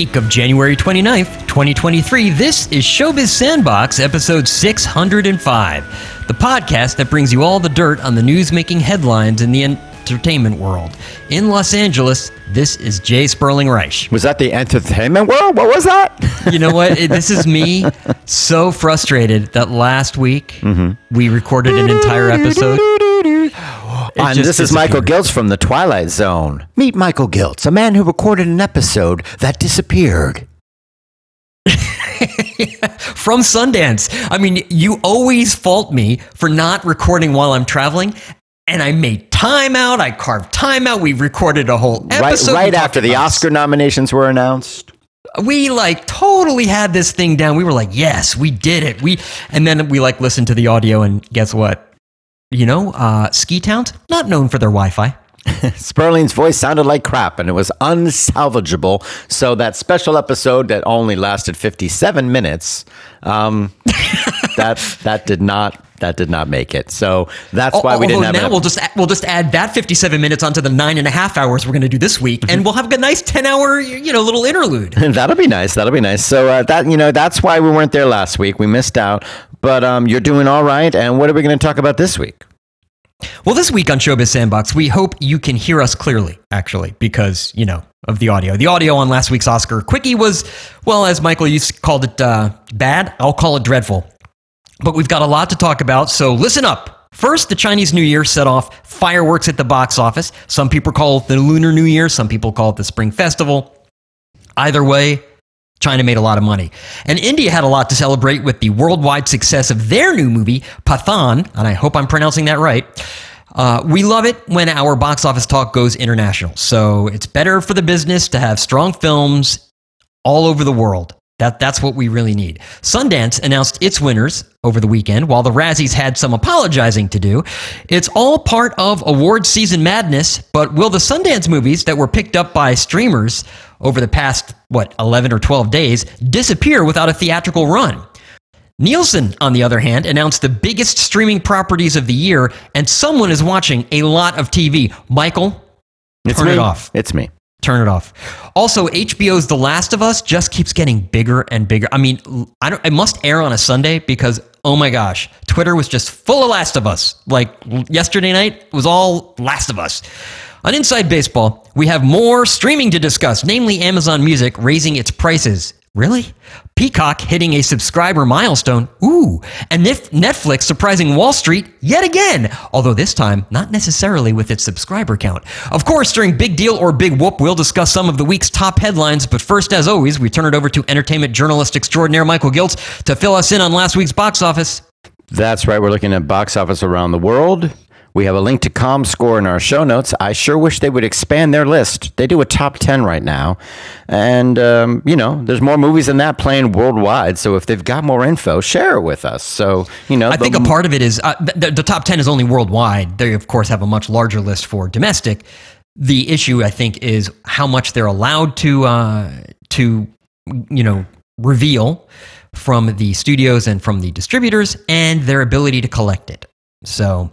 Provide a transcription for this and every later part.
Week of January 29th, 2023, this is Showbiz Sandbox, episode 605, the podcast that brings you all the dirt on the news making headlines in the entertainment world. In Los Angeles, this is Jay Sperling Reich. Was that the entertainment world? What was that? You know what? This is me so frustrated that last week mm-hmm. we recorded an entire episode. And this is Michael. Giltz from the Twilight Zone. Meet Michael Giltz, a man who recorded an episode that disappeared. from Sundance. I mean, you always fault me for not recording while I'm traveling. And I made time out. I carved time out. We recorded a whole Right, episode. We right after the Oscar nominations were announced. we like totally had this thing down. We were like, yes, we did it. We and then we like listened to the audio and guess what? You know, uh, ski towns not known for their Wi-Fi. Sperling's voice sounded like crap and it was unsalvageable. So that special episode that only lasted 57 minutes, um, that that did not that did not make it. So that's why we didn't Although have now we'll just we'll just add that 57 minutes onto the nine and a half hours we're going to do this week, and we'll have a nice 10 hour you know little interlude. That'll be nice. That'll be nice. So uh, that you know that's why we weren't there last week. We missed out. But um, you're doing all right. And what are we going to talk about this week? Well, this week on Showbiz Sandbox, we hope you can hear us clearly, actually, because, you know, of the audio. The audio on last week's Oscar Quickie was, well, as Michael used called it uh, bad, I'll call it dreadful. But we've got a lot to talk about, so listen up. First, the Chinese New Year set off fireworks at the box office. Some people call it the Lunar New Year, some people call it the Spring Festival. Either way, China made a lot of money. And India had a lot to celebrate with the worldwide success of their new movie, Pathaan, and I hope I'm pronouncing that right. Uh, we love it when our box office talk goes international. So it's better for the business to have strong films all over the world. That, that's what we really need. Sundance announced its winners over the weekend, while the Razzies had some apologizing to do. It's all part of award season madness, but will the Sundance movies that were picked up by streamers over the past, what, 11 or 12 days disappear without a theatrical run? Nielsen, on the other hand, announced the biggest streaming properties of the year, and someone is watching a lot of TV. Michael, It's Turn me. it off. It's me. Turn it off. Also, HBO's The Last of Us just keeps getting bigger and bigger. I mean, I don't. It must air on a Sunday because oh my gosh, Twitter was just full of Last of Us. Like yesterday night was all Last of Us. On Inside Baseball, we have more streaming to discuss, namely Amazon Music raising its prices. Really? Peacock hitting a subscriber milestone. Ooh. And Netflix surprising Wall Street yet again, although this time not necessarily with its subscriber count. Of course, during Big Deal or Big Whoop, we'll discuss some of the week's top headlines, but first, as always, we turn it over to entertainment journalist extraordinaire Michael Giltz to fill us in on last week's box office. That's right. We're looking at box office around the world. We have a link to ComScore in our show notes. I sure wish they would expand their list. They do a top 10 right now. And, um, you know, there's more movies than that playing worldwide. So if they've got more info, share it with us. So, you know, I think a part of it is uh, the, the top 10 is only worldwide. They, of course, have a much larger list for domestic. The issue, I think, is how much they're allowed to, uh, to you know, reveal from the studios and from the distributors and their ability to collect it. So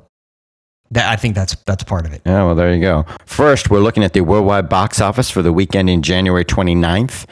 that, I think that's, that's part of it. Yeah, well, there you go. First, we're looking at the worldwide box office for the weekend in January 29th.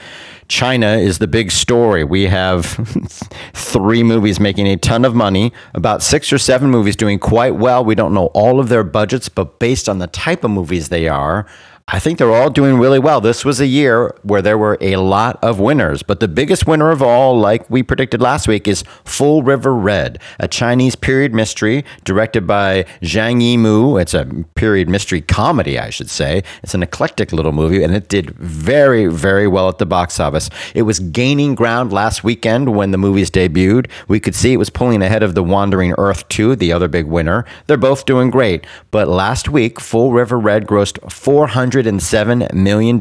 China is the big story. We have three movies making a ton of money, about six or seven movies doing quite well. We don't know all of their budgets, but based on the type of movies they are, I think they're all doing really well. This was a year where there were a lot of winners, but the biggest winner of all, like we predicted last week, is Full River Red, a Chinese period mystery directed by Zhang Yimou. It's a period mystery comedy, I should say. It's an eclectic little movie, and it did very, very well at the box office. It was gaining ground last weekend when the movies debuted. We could see it was pulling ahead of The Wandering Earth 2, the other big winner. They're both doing great, but last week, Full River Red grossed 400 $407 million.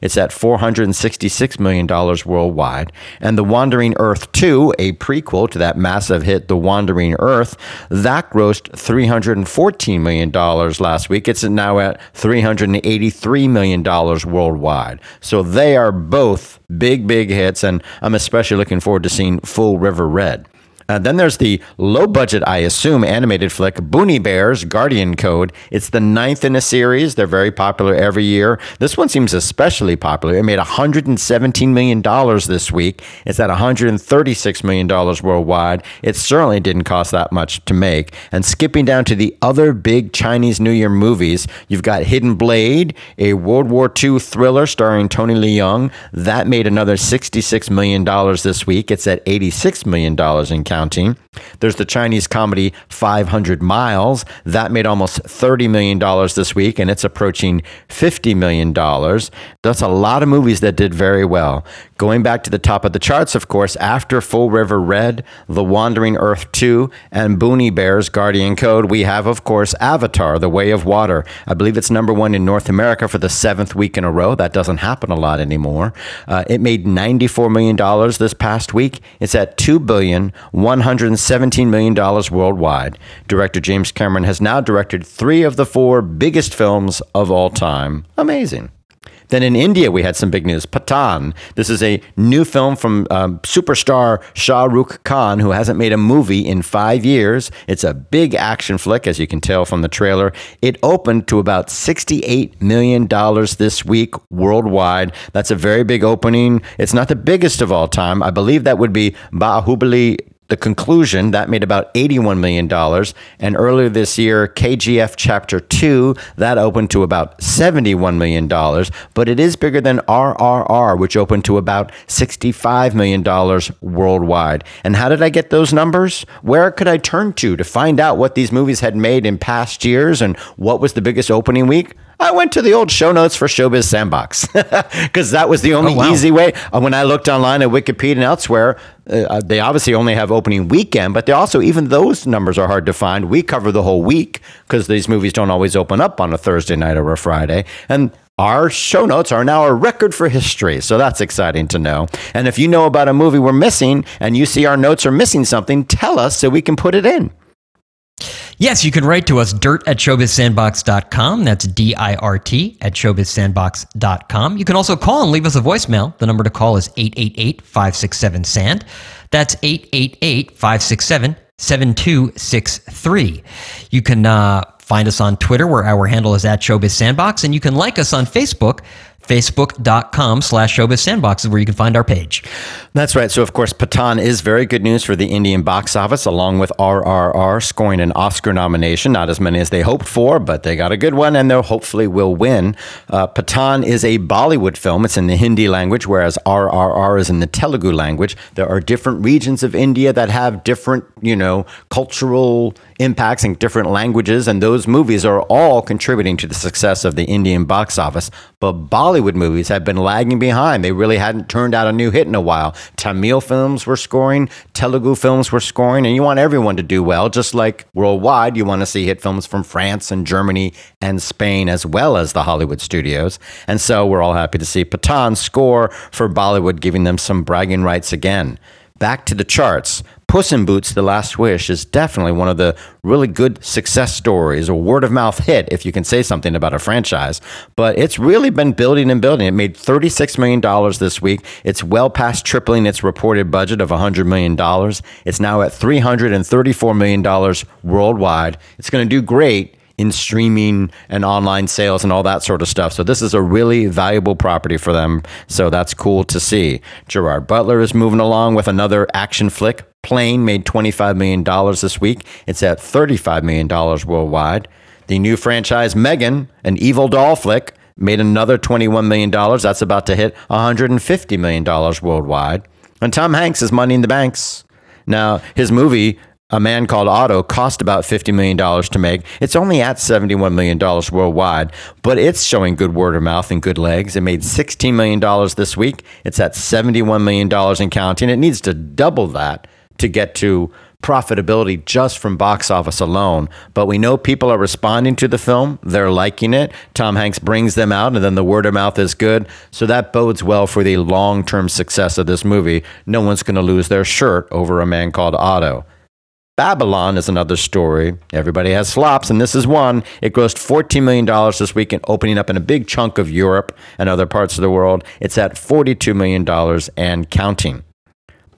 It's at $466 million worldwide. And The Wandering Earth 2, a prequel to that massive hit, The Wandering Earth, that grossed $314 million last week. It's now at $383 million worldwide. So they are both big, big hits. And I'm especially looking forward to seeing Full River Red. Uh, then there's the low budget, I assume, animated flick Boonie Bears Guardian Code. It's the ninth in a series. They're very popular every year. This one seems especially popular. It made $117 million this week. It's at $136 million worldwide. It certainly didn't cost that much to make. And skipping down to the other big Chinese New Year movies, you've got Hidden Blade, a World War II thriller starring Tony Leung. That made another $66 million this week. It's at $86 million in count counting. There's the Chinese comedy 500 Miles. That made almost $30 million this week, and it's approaching $50 million. That's a lot of movies that did very well. Going back to the top of the charts, of course, after Full River Red, The Wandering Earth 2, and Boonie Bears Guardian Code, we have, of course, Avatar, The Way of Water. I believe it's number one in North America for the seventh week in a row. That doesn't happen a lot anymore. Uh, it made $94 million this past week. It's at $2 billion, $117 million worldwide. Director James Cameron has now directed three of the four biggest films of all time. Amazing. Then in India, we had some big news. Pathaan. This is a new film from um, superstar Shah Rukh Khan, who hasn't made a movie in five years. It's a big action flick, as you can tell from the trailer. It opened to about $68 million this week worldwide. That's a very big opening. It's not the biggest of all time. I believe that would be Bahubali the conclusion that made about $81 million. And earlier this year, KGF Chapter 2, that opened to about $71 million. But it is bigger than RRR, which opened to about $65 million worldwide. And how did I get those numbers? Where could I turn to to find out what these movies had made in past years and what was the biggest opening week? I went to the old show notes for Showbiz Sandbox because that was the only oh, wow. easy way. Uh, when I looked online at Wikipedia and elsewhere, uh, uh, they obviously only have opening weekend, but they also, even those numbers are hard to find. We cover the whole week because these movies don't always open up on a Thursday night or a Friday. And our show notes are now a record for history. So that's exciting to know. And if you know about a movie we're missing and you see our notes are missing something, tell us so we can put it in. Yes, you can write to us, dirt at showbizsandbox.com. That's D I R T at showbizsandbox.com. You can also call and leave us a voicemail. The number to call is 888 567 SAND. That's 888 567 7263. You can uh, find us on Twitter, where our handle is at showbizsandbox, and you can like us on Facebook facebook.com slash showbiz sandbox is where you can find our page. That's right. So, of course, Pathaan is very good news for the Indian box office, along with RRR scoring an Oscar nomination. Not as many as they hoped for, but they got a good one and they hopefully will win. Uh, Pathaan is a Bollywood film. It's in the Hindi language, whereas RRR is in the Telugu language. There are different regions of India that have different, you know, cultural impacts in different languages, and those movies are all contributing to the success of the Indian box office. But Bollywood movies have been lagging behind. They really hadn't turned out a new hit in a while. Tamil films were scoring, Telugu films were scoring, and you want everyone to do well, just like worldwide, you want to see hit films from France and Germany and Spain, as well as the Hollywood studios. And so we're all happy to see Pathaan score for Bollywood, giving them some bragging rights again. Back to the charts. Puss in Boots: The Last Wish is definitely one of the really good success stories, a word of mouth hit, if you can say something about a franchise. But it's really been building and building. It made $36 million this week. It's well past tripling its reported budget of $100 million. It's now at $334 million worldwide. It's going to do great in streaming and online sales and all that sort of stuff. So this is a really valuable property for them. So that's cool to see. Gerard Butler is moving along with another action flick. Plane made $25 million this week. It's at $35 million worldwide. The new franchise Megan, an evil doll flick, made another $21 million. That's about to hit $150 million worldwide. And Tom Hanks is money in the banks. Now, his movie a Man Called Otto cost about $50 million to make. It's only at $71 million worldwide, but it's showing good word of mouth and good legs. It made $16 million this week. It's at $71 million and counting. It needs to double that to get to profitability just from box office alone. But we know people are responding to the film, they're liking it. Tom Hanks brings them out, and then the word of mouth is good. So that bodes well for the long term success of this movie. No one's going to lose their shirt over a man called Otto. Babylon is another story. Everybody has flops, and this is one. It grossed $14 million this week and opening up in a big chunk of Europe and other parts of the world. It's at $42 million and counting.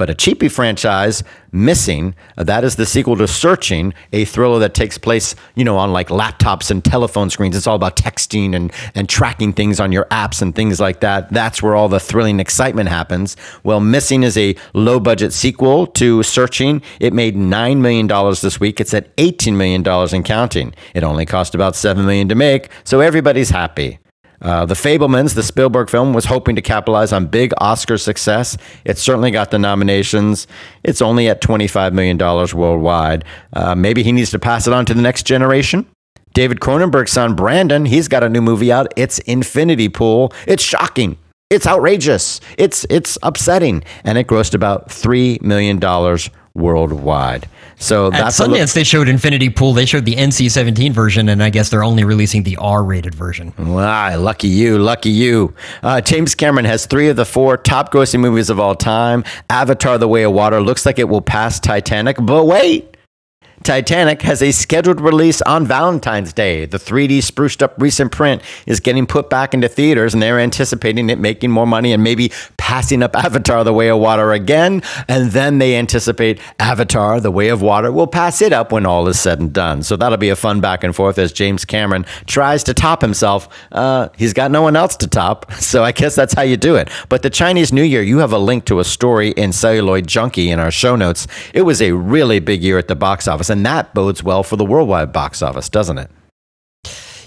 But a cheapy franchise, Missing. Uh, that is the sequel to Searching, a thriller that takes place, you know, on like laptops and telephone screens. It's all about texting and, and tracking things on your apps and things like that. That's where all the thrilling excitement happens. Well, Missing is a low budget sequel to Searching. It made $9 million this week. It's at $18 million and counting. It only cost about 7 million to make, so everybody's happy. Uh, the Fabelmans, the Spielberg film, was hoping to capitalize on big Oscar success. It certainly got the nominations. It's only at $25 million worldwide. Uh, maybe he needs to pass it on to the next generation. David Cronenberg's son, Brandon, he's got a new movie out. It's Infinity Pool. It's shocking. It's outrageous. It's, it's upsetting. And it grossed about $3 million worldwide. So At that's Sundance, look- they showed Infinity Pool. They showed the NC-17 version, and I guess they're only releasing the R-rated version. Wow, lucky you, lucky you. Uh, James Cameron has three of the four top grossing movies of all time. Avatar The Way of Water looks like it will pass Titanic, but wait. Titanic has a scheduled release on Valentine's Day. The 3D spruced up recent print is getting put back into theaters, and they're anticipating it making more money and maybe passing up Avatar The Way of Water again. And then they anticipate Avatar The Way of Water will pass it up when all is said and done. So that'll be a fun back and forth as James Cameron tries to top himself. Uh, he's got no one else to top, so I guess that's how you do it. But the Chinese New Year, you have a link to a story in Celluloid Junkie in our show notes. It was a really big year at the box office, and that bodes well for the worldwide box office, doesn't it?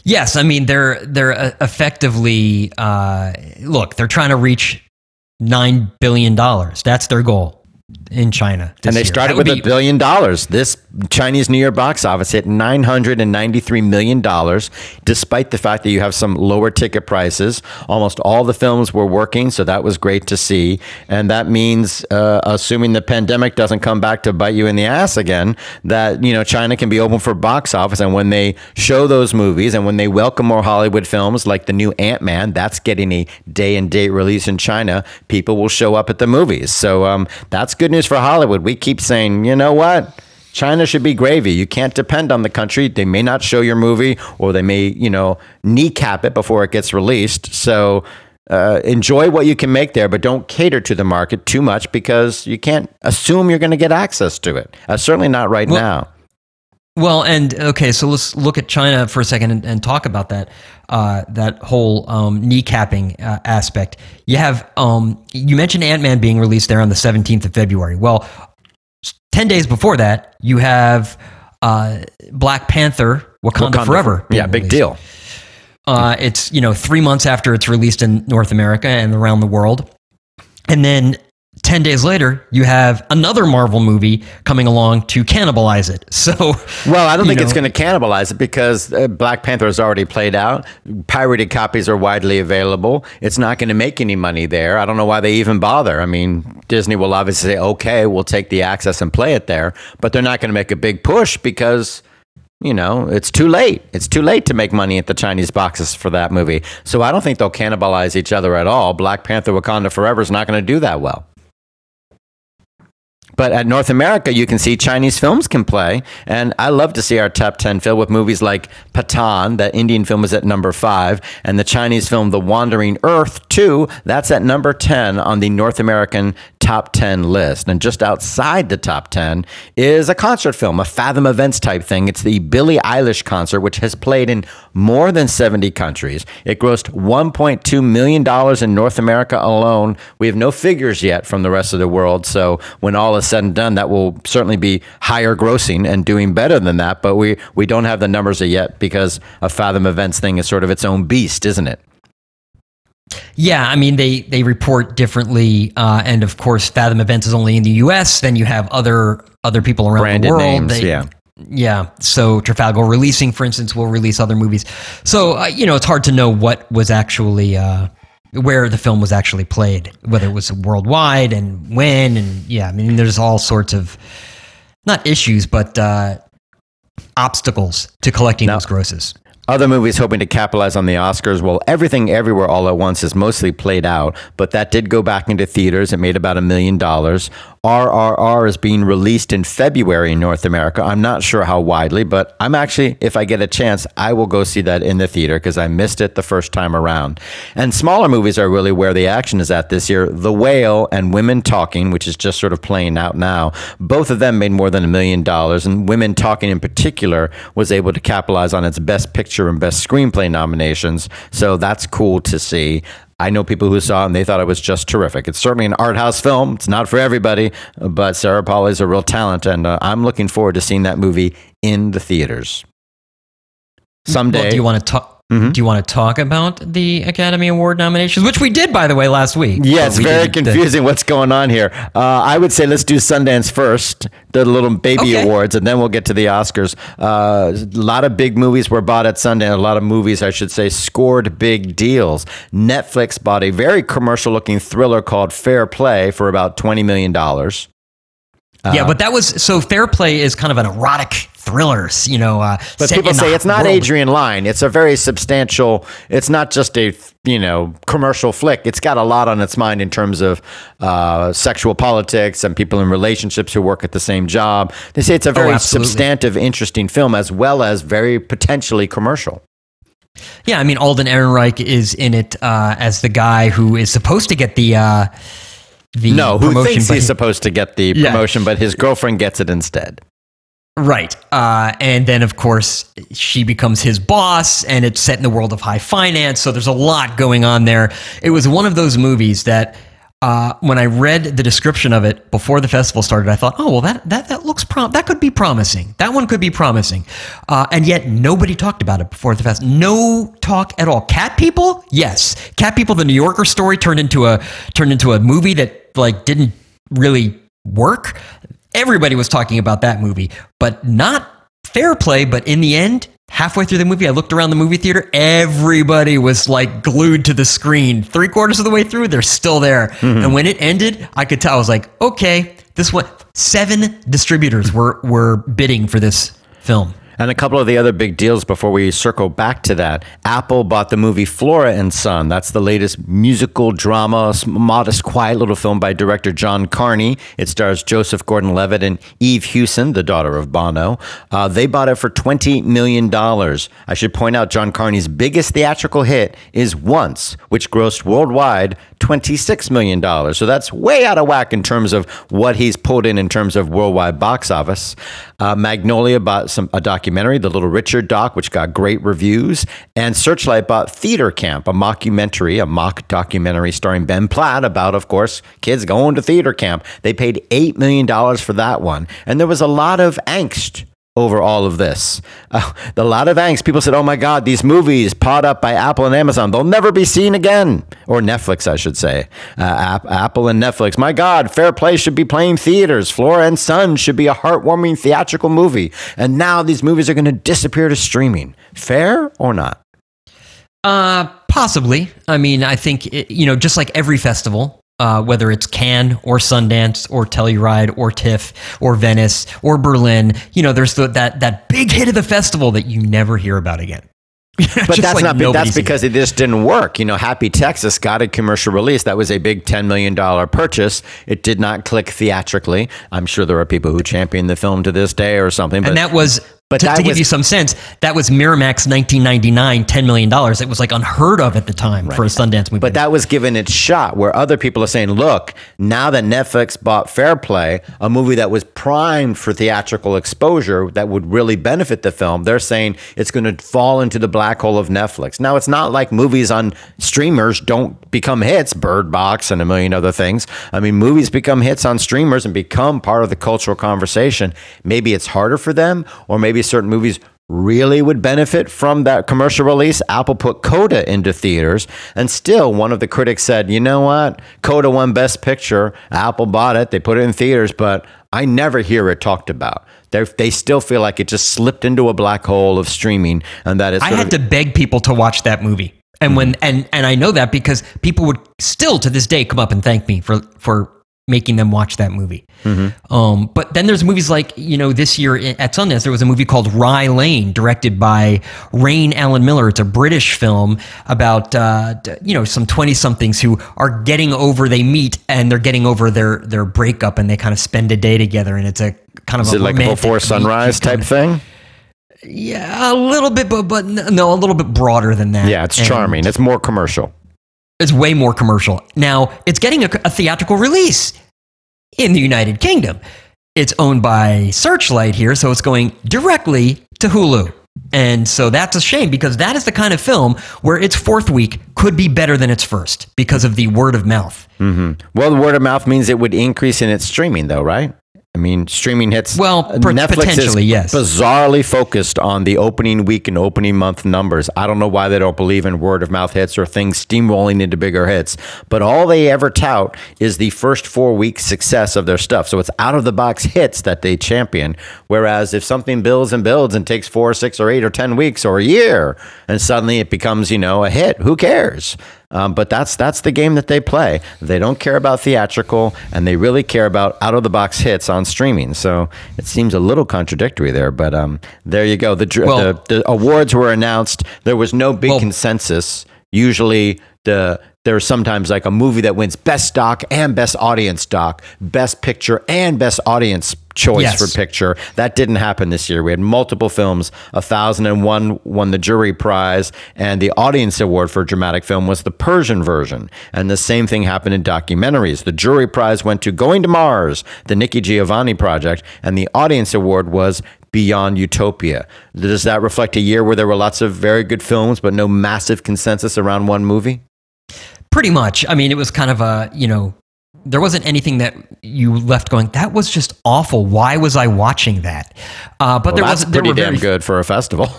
Yes, I mean they're they're uh, effectively uh, look. They're trying to reach nine billion dollars. That's their goal in China. this And they year. started That with a be- billion dollars. This Chinese New Year box office hit $993 million, despite the fact that you have some lower ticket prices. Almost all the films were working, so that was great to see. And that means, uh, assuming the pandemic doesn't come back to bite you in the ass again, that, you know, China can be open for box office. And when they show those movies and when they welcome more Hollywood films like the new Ant-Man, that's getting a day and date release in China, people will show up at the movies. So um, that's good news for Hollywood. We keep saying, you know what? China should be gravy. You can't depend on the country. They may not show your movie or they may, you know, kneecap it before it gets released. So uh, enjoy what you can make there, but don't cater to the market too much because you can't assume you're going to get access to it. Uh, certainly not right Well- now. Well, and okay, so let's look at China for a second and, and talk about that uh, that whole um, kneecapping uh, aspect. You have um, you mentioned Ant Man being released there on the seventeenth of February. Well, ten days before that, you have uh, Black Panther: Wakanda, Wakanda Forever. Yeah, big released. deal. Uh, it's you know three months after it's released in North America and around the world, and then ten days later you have another Marvel movie coming along to cannibalize it. So, Well, I don't think it's going to cannibalize it because uh, Black Panther has already played out. Pirated copies are widely available. It's not going to make any money there. I don't know why they even bother. I mean, Disney will obviously say, okay, we'll take the access and play it there, but they're not going to make a big push because. You know, it's too late. It's too late to make money at the Chinese boxes for that movie. So I don't think they'll cannibalize each other at all. Black Panther Wakanda Forever is not going to do that well. But at North America, you can see Chinese films can play. And I love to see our top 10 filled with movies like Pathaan, that Indian film is at number five, and the Chinese film The Wandering Earth 2, that's at number 10 on the North American top 10 list. And just outside the top 10 is a concert film, a Fathom Events type thing. It's the Billie Eilish concert, which has played in more than 70 countries. It grossed $1.2 million in North America alone. We have no figures yet from the rest of the world. So when all is said and done, that will certainly be higher grossing and doing better than that. But we, we don't have the numbers yet because a Fathom Events thing is sort of its own beast, isn't it? Yeah, I mean they they report differently, uh, and of course, Fathom Events is only in the U.S. Then you have other other people around Branded the world. names, They- yeah. yeah. So Trafalgar Releasing, for instance, will release other movies. So uh, you know, it's hard to know what was actually uh, where the film was actually played, whether it was worldwide and when, and yeah. I mean, there's all sorts of not issues, but uh, obstacles to collecting those grosses. Other movies hoping to capitalize on the Oscars. Well, Everything Everywhere All at Once is mostly played out, but that did go back into theaters. It made about a million dollars. RRR is being released in February in North America. I'm not sure how widely, but I'm actually, if I get a chance, I will go see that in the theater because I missed it the first time around. And smaller movies are really where the action is at this year. The Whale and Women Talking, which is just sort of playing out now, both of them made more than a million dollars. And Women Talking in particular was able to capitalize on its Best Picture and Best Screenplay nominations. So that's cool to see. I know people who saw it and they thought it was just terrific. It's certainly an art house film. It's not for everybody, but Sarah Polley is a real talent, and uh, I'm looking forward to seeing that movie in the theaters someday. Well, do you want to talk? Mhm. Do you want to talk about the Academy Award nominations, which we did, by the way, last week? Yeah, it's we very uh, confusing what's going on here. Uh, I would say let's do Sundance first, the little baby Okay. awards, and then we'll get to the Oscars. Uh, a lot of big movies were bought at Sundance. A lot of movies, I should say, scored big deals. Netflix bought a very commercial looking thriller called Fair Play for about $20 million. yeah, but that was so. Fair Play is kind of an erotic thriller, you know. Uh, But people say it's not world- Adrian Lyne. It's a very substantial. It's not just a you know commercial flick. It's got a lot on its mind in terms of uh, sexual politics and people in relationships who work at the same job. They say it's a very Oh, substantive, interesting film as well as very potentially commercial. Yeah, I mean, Alden Ehrenreich is in it uh, as the guy who is supposed to get the uh, the No, who promotion, thinks he's he- supposed to get the Yeah. promotion, but his girlfriend gets it instead. Right. Uh, and then, of course, she becomes his boss, and it's set in the world of high finance. So there's a lot going on there. It was one of those movies that, uh, when I read the description of it before the festival started, I thought, oh, well, that, that, that looks prom- that could be promising. That one could be promising. Uh, and yet, nobody talked about it before the fest. No talk at all. Cat People? Yes. Cat People, the New Yorker story turned into a turned into a movie that like didn't really work. Everybody was talking about that movie, but not fair play. But in the end, halfway through the movie, I looked around the movie theater. Everybody was like glued to the screen. Three quarters of the way through, they're still there. Mm-hmm. And when it ended, I could tell. I was like, okay, this one. Seven distributors were were bidding for this film. And a couple of the other big deals before we circle back to that. Apple bought the movie Flora and Son. That's the latest musical drama, modest, quiet little film by director John Carney. It stars Joseph Gordon Levitt and Eve Hewson, the daughter of Bono. Uh, they bought it for $20 million. I should point out John Carney's biggest theatrical hit is Once, which grossed worldwide $26 million. So that's way out of whack in terms of what he's pulled in in terms of worldwide box office. Uh, Magnolia bought some a documentary, The Little Richard doc, which got great reviews. And Searchlight bought Theater Camp, a mockumentary, a mock documentary starring Ben Platt about, of course, kids going to theater camp. They paid $8 million for that one. And there was a lot of angst over all of this. Uh, a lot of angst. People said, oh my God, these movies pot up by Apple and Amazon, they'll never be seen again. Or Netflix, I should say. Uh, App- Apple and Netflix. My God, Fair Play should be playing theaters. Flora and Son should be a heartwarming theatrical movie. And now these movies are going to disappear to streaming. Fair or not? Uh, possibly. I mean, I think it, you know, just like every festival, uh, whether it's Cannes or Sundance or Telluride or TIFF or Venice or Berlin, you know, there's the, that that big hit of the festival that you never hear about again. But that's not that's because it just didn't work. You know, Happy Texas got a commercial release. That was a big $10 million purchase. It did not click theatrically. I'm sure there are people who champion the film to this day or something. But and that was. But to, to give was- you some sense, that was Miramax 1999, $10 million. It was like unheard of at the time for a Sundance movie. But that was given its shot where other people are saying, look, now that Netflix bought Fair Play, a movie that was primed for theatrical exposure that would really benefit the film, they're saying it's going to fall into the black hole of Netflix. Now, it's not like movies on streamers don't become hits, Bird Box and a million other things. I mean, movies become hits on streamers and become part of the cultural conversation. Maybe it's harder for them, or maybe certain movies really would benefit from that commercial release. Apple put Coda into theaters, and still one of the critics said, you know what? Coda won Best Picture. Apple bought it, they put it in theaters, but I never hear it talked about. They're, they still feel like it just slipped into a black hole of streaming, and that it's. I had of- to beg people to watch that movie. And mm-hmm. when and and I know that because people would still to this day come up and thank me for for making them watch that movie. Um, but then there's movies like you know this year at Sundance there was a movie called Rye Lane, directed by Raine Allen Miller. It's a British film about uh, you know some twenty somethings who are getting over. They meet and they're getting over their their breakup, and they kind of spend a day together. And it's a kind of Is a it like before sunrise type of- thing? Yeah, a little bit, but but no, a little bit broader than that. Yeah, it's And- charming. It's more commercial. It's way more commercial. Now, it's getting a, a theatrical release in the United Kingdom. It's owned by Searchlight here, so it's going directly to Hulu. And so that's a shame because that is the kind of film where its fourth week could be better than its first because of the word of mouth. Mm-hmm. Well, the word of mouth means it would increase in its streaming, though, right? I mean, streaming hits. Well, uh, Netflix potentially, is yes. bizarrely focused on the opening week and opening month numbers. I don't know why they don't believe in word of mouth hits or things steamrolling into bigger hits, but all they ever tout is the first four weeks success of their stuff. So it's out of the box hits that they champion. Whereas if something builds and builds and takes four, or six, or eight, or ten weeks or a year, and suddenly it becomes you know a hit, who cares? Um, but that's that's the game that they play. They don't care about theatrical, and they really care about out of the box hits on streaming. So it seems a little contradictory there. But um, there you go. The, Well- the the awards were announced. There was no big Well- consensus. Usually the there's sometimes like a movie that wins best doc and best audience doc, best picture and best audience choice Yes. for picture. That didn't happen this year. We had multiple films. A thousand and one won the jury prize, and the audience award for dramatic film was the Persian version. And the same thing happened in documentaries. The jury prize went to Going to Mars, the Nikki Giovanni project, and the audience award was Beyond Utopia. Does that reflect a year where there were lots of very good films, but no massive consensus around one movie? Pretty much. I mean, it was kind of a, you know, there wasn't anything that you left going, that was just awful. Why was I watching that? Uh, but there Well, that's wasn't, there were damn very good for a festival.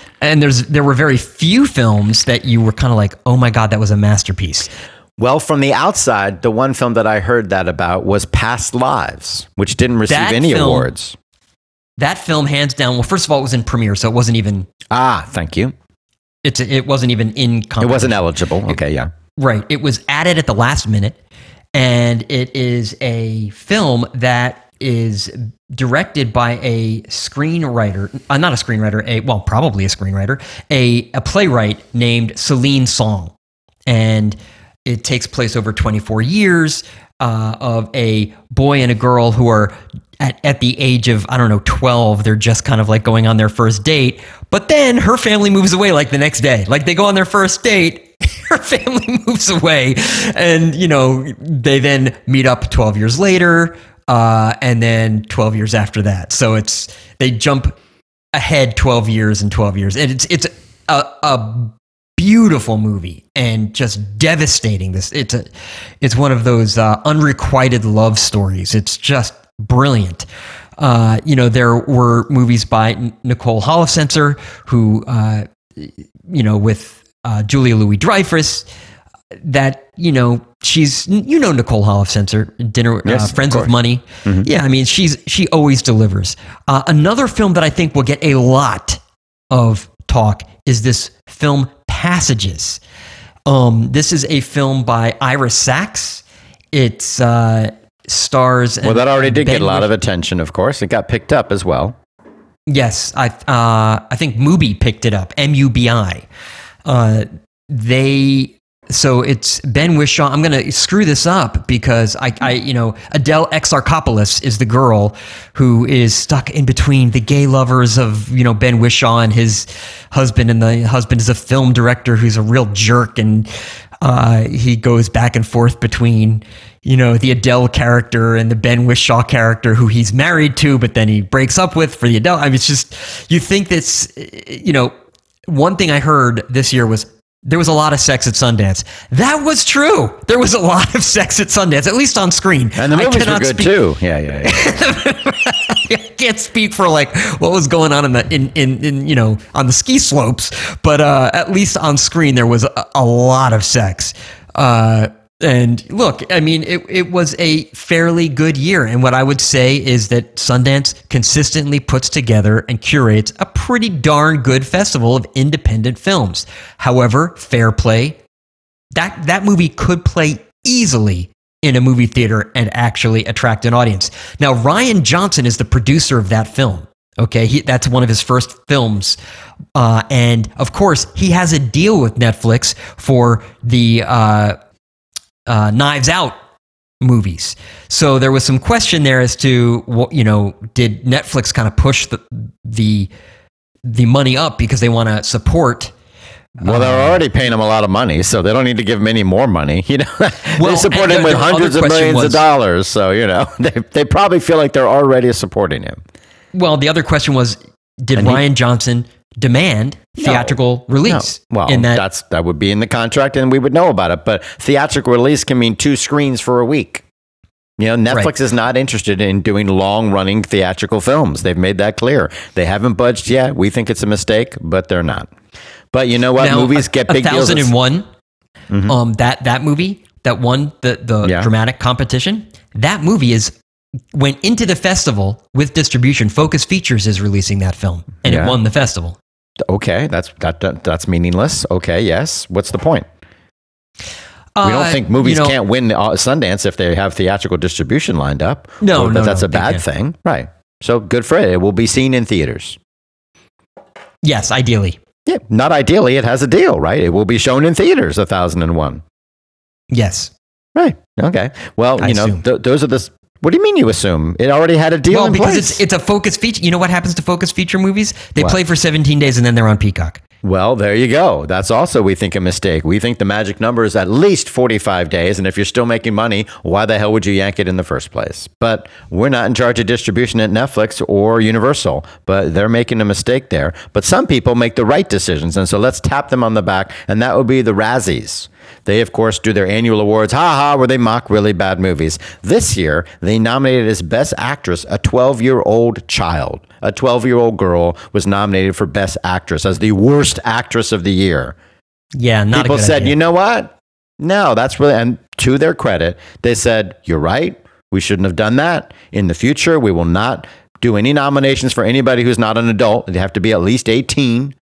and there's there were very few films that you were kind of like, oh my god, that was a masterpiece. Well, from the outside, the one film that I heard that about was Past Lives, which didn't receive That any film- awards. That film, hands down. Well, first of all, it was in premiere, so it wasn't even Ah, thank you. it's it wasn't even in. It wasn't eligible. Okay, yeah. Right. It was added at the last minute. And it is a film that is directed by a screenwriter, uh, not a screenwriter, a well, probably a screenwriter, a, a playwright named Celine Song. And it takes place over 24 years uh, of a boy and a girl who are at, at the age of, I don't know, 12. They're just kind of like going on their first date. But then her family moves away like the next day. Like they go on their first date, her family moves away. And, you know, they then meet up 12 years later. Uh, and then 12 years after that. So it's, they jump ahead 12 years and 12 years. And it's, it's a, a beautiful movie and just devastating. This it's a it's one of those uh, unrequited love stories. It's just brilliant. Uh, you know, there were movies by Nicole Holofcener, who uh, you know with uh, Julia Louis Dreyfus. That you know, she's you know Nicole Holofcener, Dinner Yes, uh, Friends with. Money. Yeah, I mean she's she always delivers. Uh, another film that I think will get a lot of talk is this film Passages. Um, this is a film by Ira Sachs. It's uh, stars. Well, that already did get a lot of attention, of course. It got picked up as well. Yes, I uh, I think Mubi picked it up. M U B I. Uh, they so it's Ben Whishaw. I'm gonna screw this up because I, I you know Adele Exarchopoulos is the girl who is stuck in between the gay lovers of you know Ben Whishaw and his husband, and the husband is a film director who's a real jerk, and uh, he goes back and forth between you know the Adele character and the Ben Whishaw character who he's married to, but then he breaks up with for the Adele. I mean, it's just you think that's you know one thing I heard this year was there was a lot of sex at Sundance. That was true. There was a lot of sex at Sundance, at least on screen. And the movies were good speak- too. Yeah, yeah, yeah. I can't speak for like what was going on in the in, in, in you know on the ski slopes, but uh, at least on screen there was a, a lot of sex. Uh, and look, I mean, it, it was a fairly good year. And what I would say is that Sundance consistently puts together and curates a pretty darn good festival of independent films. However, fair play, that, that movie could play easily in a movie theater and actually attract an audience. Now, Rian Johnson is the producer of that film. Okay, he, that's one of his first films, uh, and of course, he has a deal with Netflix for the uh, uh, Knives Out movies. So there was some question there as to what you know, did Netflix kind of push the the the money up because they want to support well, they're already paying him a lot of money, so they don't need to give him any more money. You know, Well, they support him the- with the hundreds of millions of dollars. So you know, they they probably feel like they're already supporting him. Well, the other question was, did And he- Rian Johnson demand theatrical release? No. Well, in that, that's that would be in the contract, and we would know about it. But theatrical release can mean two screens for a week. You know, Netflix Right. is not interested in doing long-running theatrical films. They've made that clear. They haven't budged yet. We think it's a mistake, but they're not. But you know what? now, Movies a, get a big deals. thousand and one. Mhm. Um, that that movie that won the the Yeah. dramatic competition. That movie is went into the festival with distribution. Focus Features is releasing that film, and Yeah. it won the festival. Okay, that's that, that that's meaningless. Okay, yes. What's the point? We don't Uh, think movies you know, can't win uh, Sundance if they have theatrical distribution lined up. No, no, that's no, a bad thing, right? So good for it. It will be seen in theaters. Yes, ideally. Yeah, not ideally, it has a deal, right? It will be shown in theaters. A thousand and one, Yes. right? Okay. Well, I you know, th- those are the. What do you mean you assume it already had a deal Well, in because place? it's it's a focus feature. You know what happens to focus feature movies? They What? play for 17 days and then they're on Peacock. Well, there you go. That's also, we think, a mistake. We think the magic number is at least 45 days. And if you're still making money, why the hell would you yank it in the first place? But we're not in charge of distribution at Netflix or Universal, but they're making a mistake there. But some people make the right decisions. And so let's tap them on the back. And that would be the Razzies. They, of course, do their annual awards, ha ha, where they mock really bad movies. This year, they nominated as Best Actress a 12 year old child. A 12 year old girl was nominated for Best Actress as the worst actress of the year. Yeah, not People a good said, idea. you know what? No, that's really, and to their credit, they said, you're right. We shouldn't have done that. In the future, we will not do any nominations for anybody who's not an adult. They have to be at least 18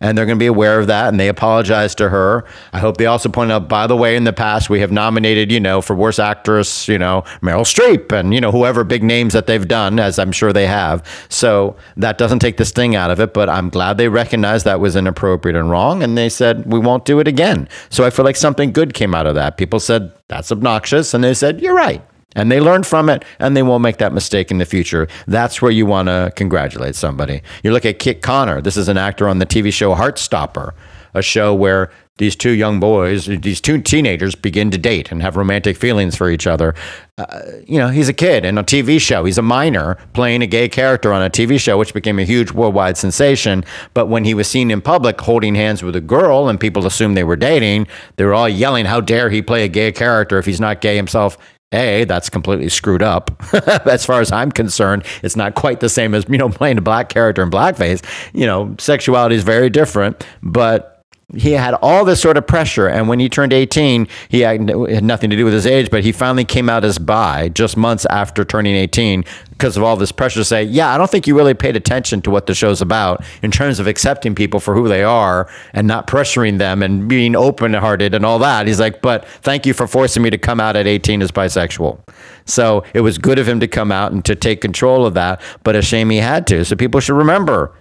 and they're going to be aware of that and they apologize to her. I hope they also point out by the way in the past we have nominated you know for worst actress you know meryl streep and you know whoever big names that they've done as i'm sure they have. So that doesn't take the sting out of it but i'm glad they recognized that was inappropriate and wrong and they said we won't do it again. So i feel like something good came out of that. People said that's obnoxious and they said you're right and they learn from it and they won't make that mistake in the future. That's where you want to congratulate somebody. You look at Kit Connor. This is an actor on the TV show Heartstopper, a show where these two young boys, these two teenagers begin to date and have romantic feelings for each other. Uh, you know, he's a kid in a TV show. He's a minor playing a gay character on a TV show, which became a huge worldwide sensation. But when he was seen in public holding hands with a girl and people assumed they were dating, they were all yelling, How dare he play a gay character if he's not gay himself? A, that's completely screwed up. as far as I'm concerned, it's not quite the same as, you know, playing a black character in blackface. You know, sexuality is very different, but he had all this sort of pressure. And when he turned 18, he had, had nothing to do with his age, but he finally came out as bi just months after turning 18 because of all this pressure to say, yeah, I don't think you really paid attention to what the show's about in terms of accepting people for who they are and not pressuring them and being open hearted and all that. He's like, but thank you for forcing me to come out at 18 as bisexual. So it was good of him to come out and to take control of that, but a shame he had to. So people should remember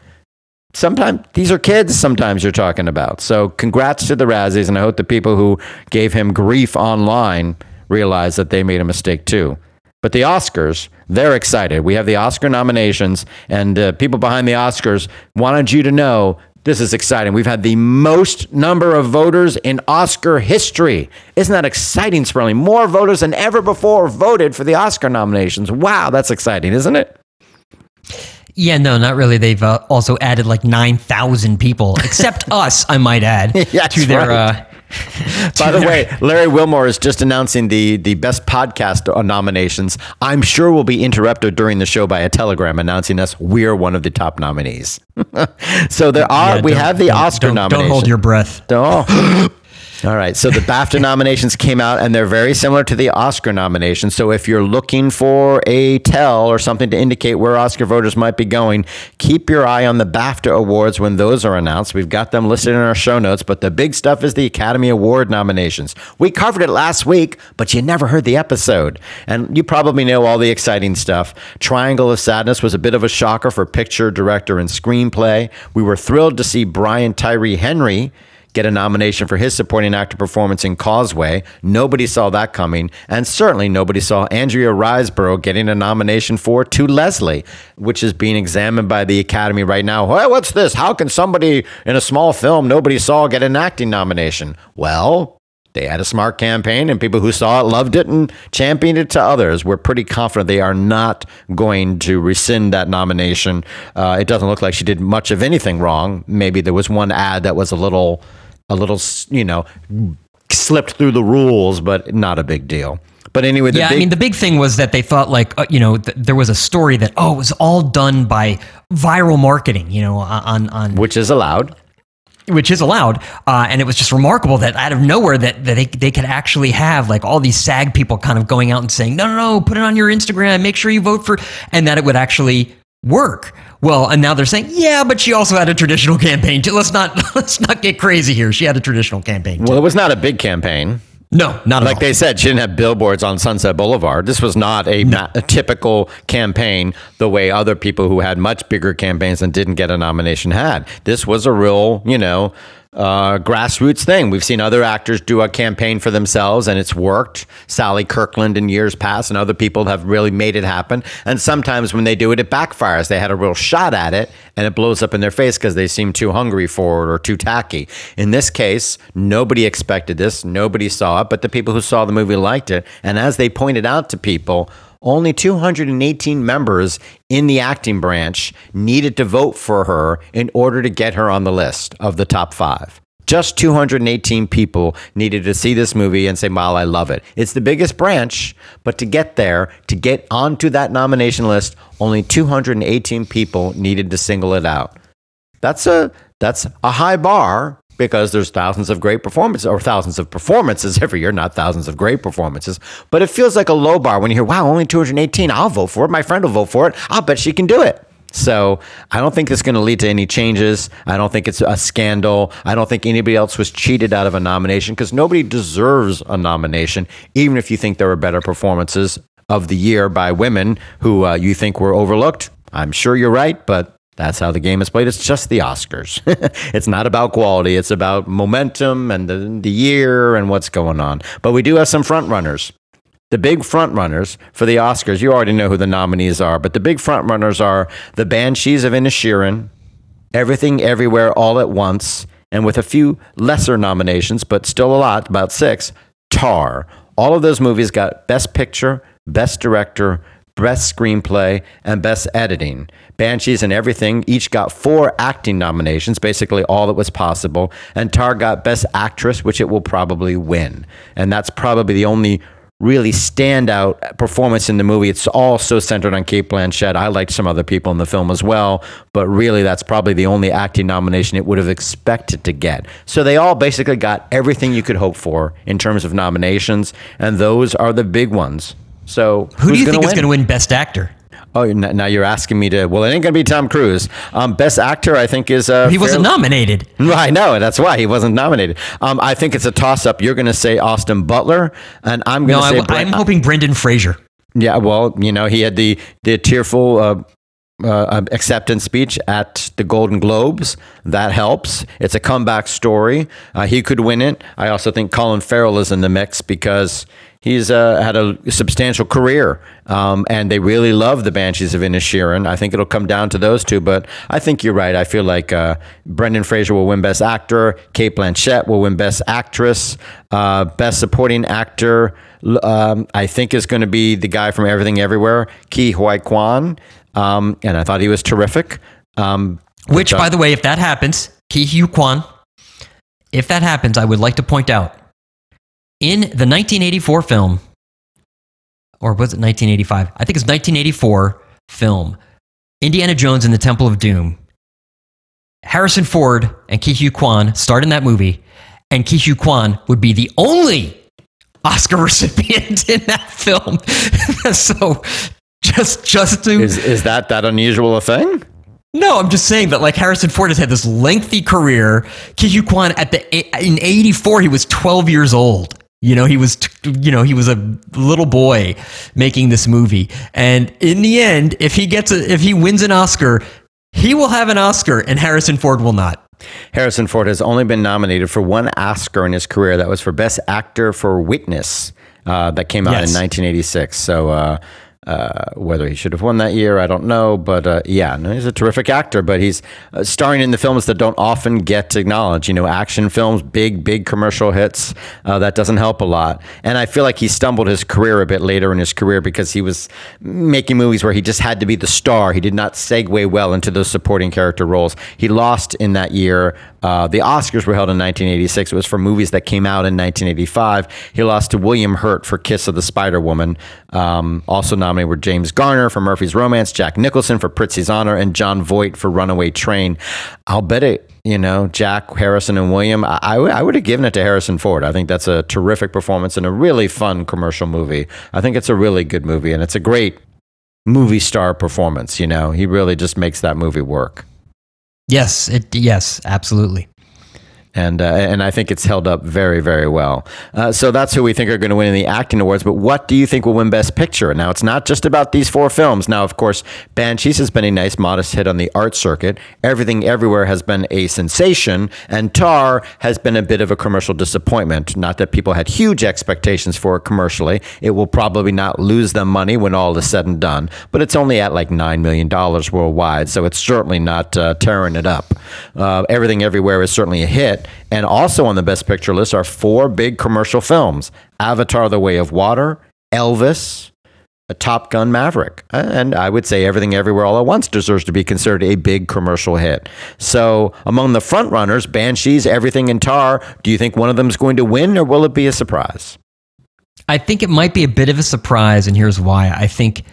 sometimes these are kids sometimes you're talking about so congrats to the razzies and i hope the people who gave him grief online realize that they made a mistake too but the oscars they're excited we have the oscar nominations and uh, people behind the oscars wanted you to know this is exciting. We've had the most number of voters in Oscar history. Isn't that exciting, Sperling? More voters than ever before voted for the Oscar nominations. Wow, that's exciting, isn't it? Yeah, no, not really. They've uh, also added like 9,000 people, except us, I might add, Yeah, to their. right. Uh, By the way, Larry Wilmore is just announcing the, the best podcast nominations. I'm sure we'll be interrupted during the show by a telegram announcing us we're one of the top nominees. so there are Yeah, we have the Oscar don't, nominations. Don't hold your breath. Oh. All right. So the BAFTA nominations came out and they're very similar to the Oscar nominations. So if you're looking for a tell or something to indicate where Oscar voters might be going, keep your eye on the BAFTA awards when those are announced. We've got them listed in our show notes, but the big stuff is the Academy Award nominations. We covered it last week, but you never heard the episode. And you probably know all the exciting stuff. Triangle of Sadness was a bit of a shocker for picture, director, and screenplay. We were thrilled to see Brian Tyree Henry get a nomination for his supporting actor performance in Causeway. Nobody saw that coming, and certainly nobody saw Andrea Riseborough getting a nomination for To Leslie, which is being examined by the Academy right now. What's this? How can somebody in a small film nobody saw get an acting nomination? Well, they had a smart campaign and people who saw it loved it and championed it to others. We're pretty confident they are not going to rescind that nomination. Uh, it doesn't look like she did much of anything wrong. Maybe there was one ad that was a little a little, you know, slipped through the rules, but not a big deal. But anyway, yeah, big- I mean, the big thing was that they thought like, uh, you know, th- there was a story that oh, it was all done by viral marketing, you know, on on which is allowed. Which is allowed, uh, and it was just remarkable that out of nowhere that, that they, they could actually have like all these SAG people kind of going out and saying, no, no, no, put it on your Instagram, make sure you vote for, and that it would actually work. Well, and now they're saying, yeah, but she also had a traditional campaign. Let's not let's not get crazy here. She had a traditional campaign. Well, it was not a big campaign. No, not like all. they said. She didn't have billboards on Sunset Boulevard. This was not a, no. a, typical campaign the way other people who had much bigger campaigns and didn't get a nomination had. This was a real, you know, uh, grassroots thing. We've seen other actors do a campaign for themselves and it's worked. Sally Kirkland in years past and other people have really made it happen. And sometimes when they do it, it backfires. They had a real shot at it and it blows up in their face because they seem too hungry for it or too tacky. In this case, nobody expected this. Nobody saw it, but the people who saw the movie liked it. And as they pointed out to people, only 218 members in the acting branch needed to vote for her in order to get her on the list of the top five. Just 218 people needed to see this movie and say, Well, I love it. It's the biggest branch, but to get there, to get onto that nomination list, only 218 people needed to single it out. That's a that's a high bar, because there's thousands of great performances or thousands of performances every year, not thousands of great performances. But it feels like a low bar when you hear, wow, only 218. I'll vote for it. My friend will vote for it. I'll bet she can do it. So I don't think it's going to lead to any changes. I don't think it's a scandal. I don't think anybody else was cheated out of a nomination because nobody deserves a nomination, even if you think there were better performances of the year by women who uh, you think were overlooked. I'm sure you're right, but that's how the game is played. It's just the Oscars. it's not about quality. It's about momentum and the, the year and what's going on. But we do have some front runners. The big front runners for the Oscars, you already know who the nominees are, but the big front runners are The Banshees of Inisherin, Everything Everywhere All at Once, and with a few lesser nominations, but still a lot, about six, Tar. All of those movies got Best Picture, Best Director, Best Screenplay, and Best Editing. Banshees and Everything each got four acting nominations, basically all that was possible. And Tar got Best Actress, which it will probably win. And that's probably the only really standout performance in the movie. It's all so centered on Cate Blanchett. I liked some other people in the film as well, but really that's probably the only acting nomination it would have expected to get. So they all basically got everything you could hope for in terms of nominations, and those are the big ones. So who do you think win? is going to win Best Actor? Oh, now you're asking me to. Well, it ain't going to be Tom Cruise. Um, best actor, I think, is. Uh, he wasn't nominated. I know. That's why he wasn't nominated. Um, I think it's a toss up. You're going to say Austin Butler, and I'm going to no, say. I, am hoping Brendan Fraser. Yeah, well, you know, he had the the tearful uh, uh, um, acceptance speech at the Golden Globes. That helps. It's a comeback story. Uh, he could win it. I also think Colin Farrell is in the mix because he's uh, had a substantial career, um, and they really love the Banshees of Inisherin. I think it'll come down to those two, but I think you're right. I feel like uh, Brendan Fraser will win Best Actor, Cate Blanchett will win Best Actress, uh, Best Supporting Actor. Um, I think is going to be the guy from Everything Everywhere, Ke Huy Quan, um, and I thought he was terrific. Um, Which, by the way, if that happens, Ke Huy Quan, if that happens, I would like to point out in the 1984 film, or was it 1985? I think it's 1984 film, Indiana Jones and the Temple of Doom. Harrison Ford and Ke Huy Quan starred in that movie, and Ke Huy Quan would be the only Oscar recipient in that film. so just just to Is is that that unusual a thing? no, I'm just saying that like Harrison Ford has had this lengthy career. Huy Quan at the in '84 he was 12 years old. You know, he was you know he was a little boy making this movie, and in the end, if he gets a if he wins an Oscar, he will have an Oscar, and Harrison Ford will not. Harrison Ford has only been nominated for one Oscar in his career. That was for Best Actor for Witness, uh, that came out Yes. in 1986. So uh, uh, whether he should have won that year, I don't know. But uh, yeah, no, he's a terrific actor. But he's uh, starring in the films that don't often get acknowledged. You know, action films, big, big commercial hits. Uh, that doesn't help a lot. And I feel like he stumbled his career a bit later in his career because he was making movies where he just had to be the star. He did not segue well into those supporting character roles. He lost in that year. Uh, the Oscars were held in 1986. It was for movies that came out in 1985. He lost to William Hurt for Kiss of the Spider Woman. Um, also nominated were James Garner for Murphy's Romance, Jack Nicholson for Prizzi's Honor, and Jon Voight for Runaway Train. I'll bet it. You know, Jack Harrison and William. I, would have given it to Harrison Ford. I think that's a terrific performance and a really fun commercial movie. I think it's a really good movie, and it's a great movie star performance. You know, he really just makes that movie work. Yes, it yes, absolutely. And uh, and I think it's held up very very well. Uh, so that's who we think are going to win in the acting awards. But what do you think will win Best Picture? Now it's not just about these four films. Now of course, Banshees has been a nice modest hit on the art circuit. Everything Everywhere has been a sensation, and Tar has been a bit of a commercial disappointment. Not that people had huge expectations for it commercially. It will probably not lose them money when all is said and done. But it's only at like nine million dollars worldwide, so it's certainly not uh, tearing it up. Uh, Everything Everywhere is certainly a hit. And also on the Best Picture list are four big commercial films Avatar The Way of Water, Elvis, a Top Gun Maverick. Uh, and I would say Everything Everywhere All at Once deserves to be considered a big commercial hit. So among the frontrunners, Banshees, Everything, and Tar, do you think one of them is going to win or will it be a surprise? I think it might be a bit of a surprise, and here's why. I think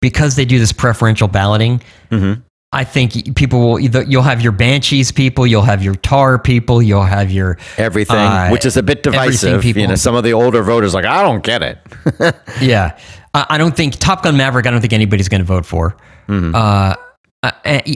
because they do this preferential balloting, mm-hmm. I think people will either you'll have your banshees people, you'll have your tar people, you'll have your Everything, uh, which is a bit divisive. You know, some of the older voters like, I don't get it. yeah. I I don't think Top Gun Maverick. I don't think anybody's going to vote for. Uh, uh,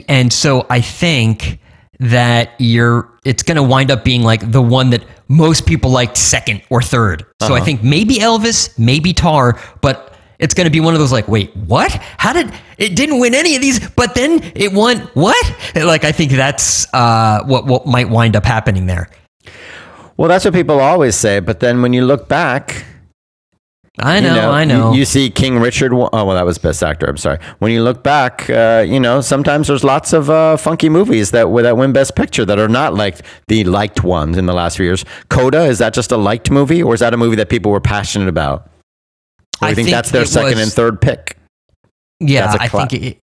and so I think that you're. It's going to wind up being like the one that most people liked second or third. So I think maybe Elvis, maybe Tar, but it's going to be one of those like, wait, what? How did it didn't win any of these, but then it won what? Like I think that's uh, what what might wind up happening there. well, that's what people always say. But then when you look back, I know, you know, I know. You, see King Richard. Oh, well, that was Best Actor. I'm sorry. When you look back, uh, you know, sometimes there's lots of uh, funky movies that that win Best Picture that are not like the liked ones in the last few years. Coda is that just a liked movie, or is that a movie that people were passionate about? I think, think that's their second was- and third pick? Yeah, I think it.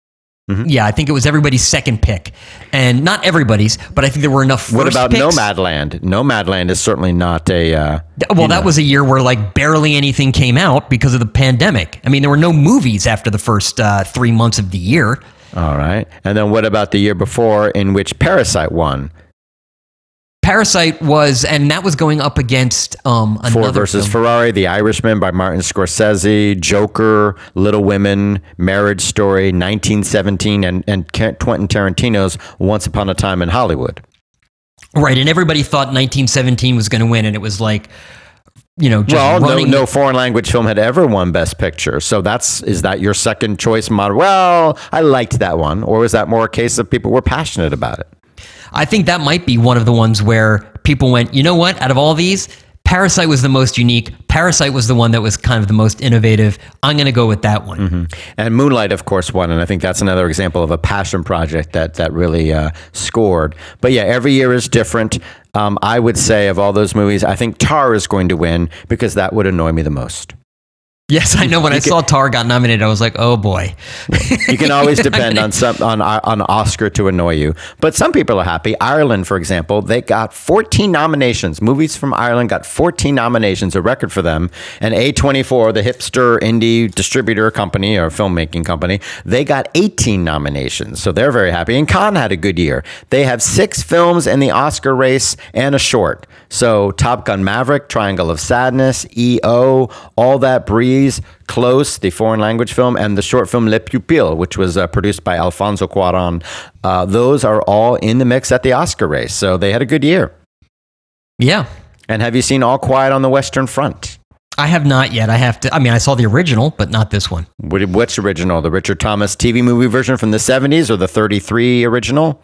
Mhm. Yeah, I think it was everybody's second pick, and not everybody's, but I think there were enough. First What about picks. Nomadland? Nomadland is certainly not a. Uh, Well, that was a year where like barely anything came out because of the pandemic. I mean, there were no movies after the first uh, three months of the year. all right. And then what about the year before in which Parasite won? Parasite was, and that was going up against um, another Ford versus film. Ferrari, The Irishman by Martin Scorsese, Joker, Little Women, Marriage Story, 1917, and, and Quentin Tarantino's Once Upon a Time in Hollywood. right? And everybody thought 1917 was going to win, and it was like, you know, just Well, no, no foreign language film had ever won Best Picture. So that's is that your second choice model? Well, I liked that one, or was that more a case of people were passionate about it? I think that might be one of the ones where people went, you know what? Out of all these, Parasite was the most unique. Parasite was the one that was kind of the most innovative. I'm going to go with that one. Mm-hmm. And Moonlight, of course, won, and I think that's another example of a passion project that that really uh, scored. But yeah, every year is different. Um, I would say of all those movies, I think Tar is going to win because that would annoy me the most. Yes, I know. When I saw Tar got nominated, I was like, "Oh boy." You can always depend on some on on Oscar to annoy you, but some people are happy. Ireland, for example, they got 14 nominations. Movies from Ireland got 14 nominations, a record for them. And A24, the hipster indie distributor company or filmmaking company, they got 18 nominations, so they're very happy. And Cannes had a good year. They have six films in the Oscar race and a short. So Top Gun Maverick, Triangle of Sadness, EO, All That Breathes, Close, the foreign language film, and the short film Le Pupille, which was uh, produced by Alfonso Cuaron. Uh, those are all in the mix at the Oscar race. So they had a good year. Yeah. And have you seen All Quiet on the Western Front? I have not yet. I have to. I mean, I saw the original, but not this one. Which original? The Richard Thomas TV movie version from the 70s or the 33 original?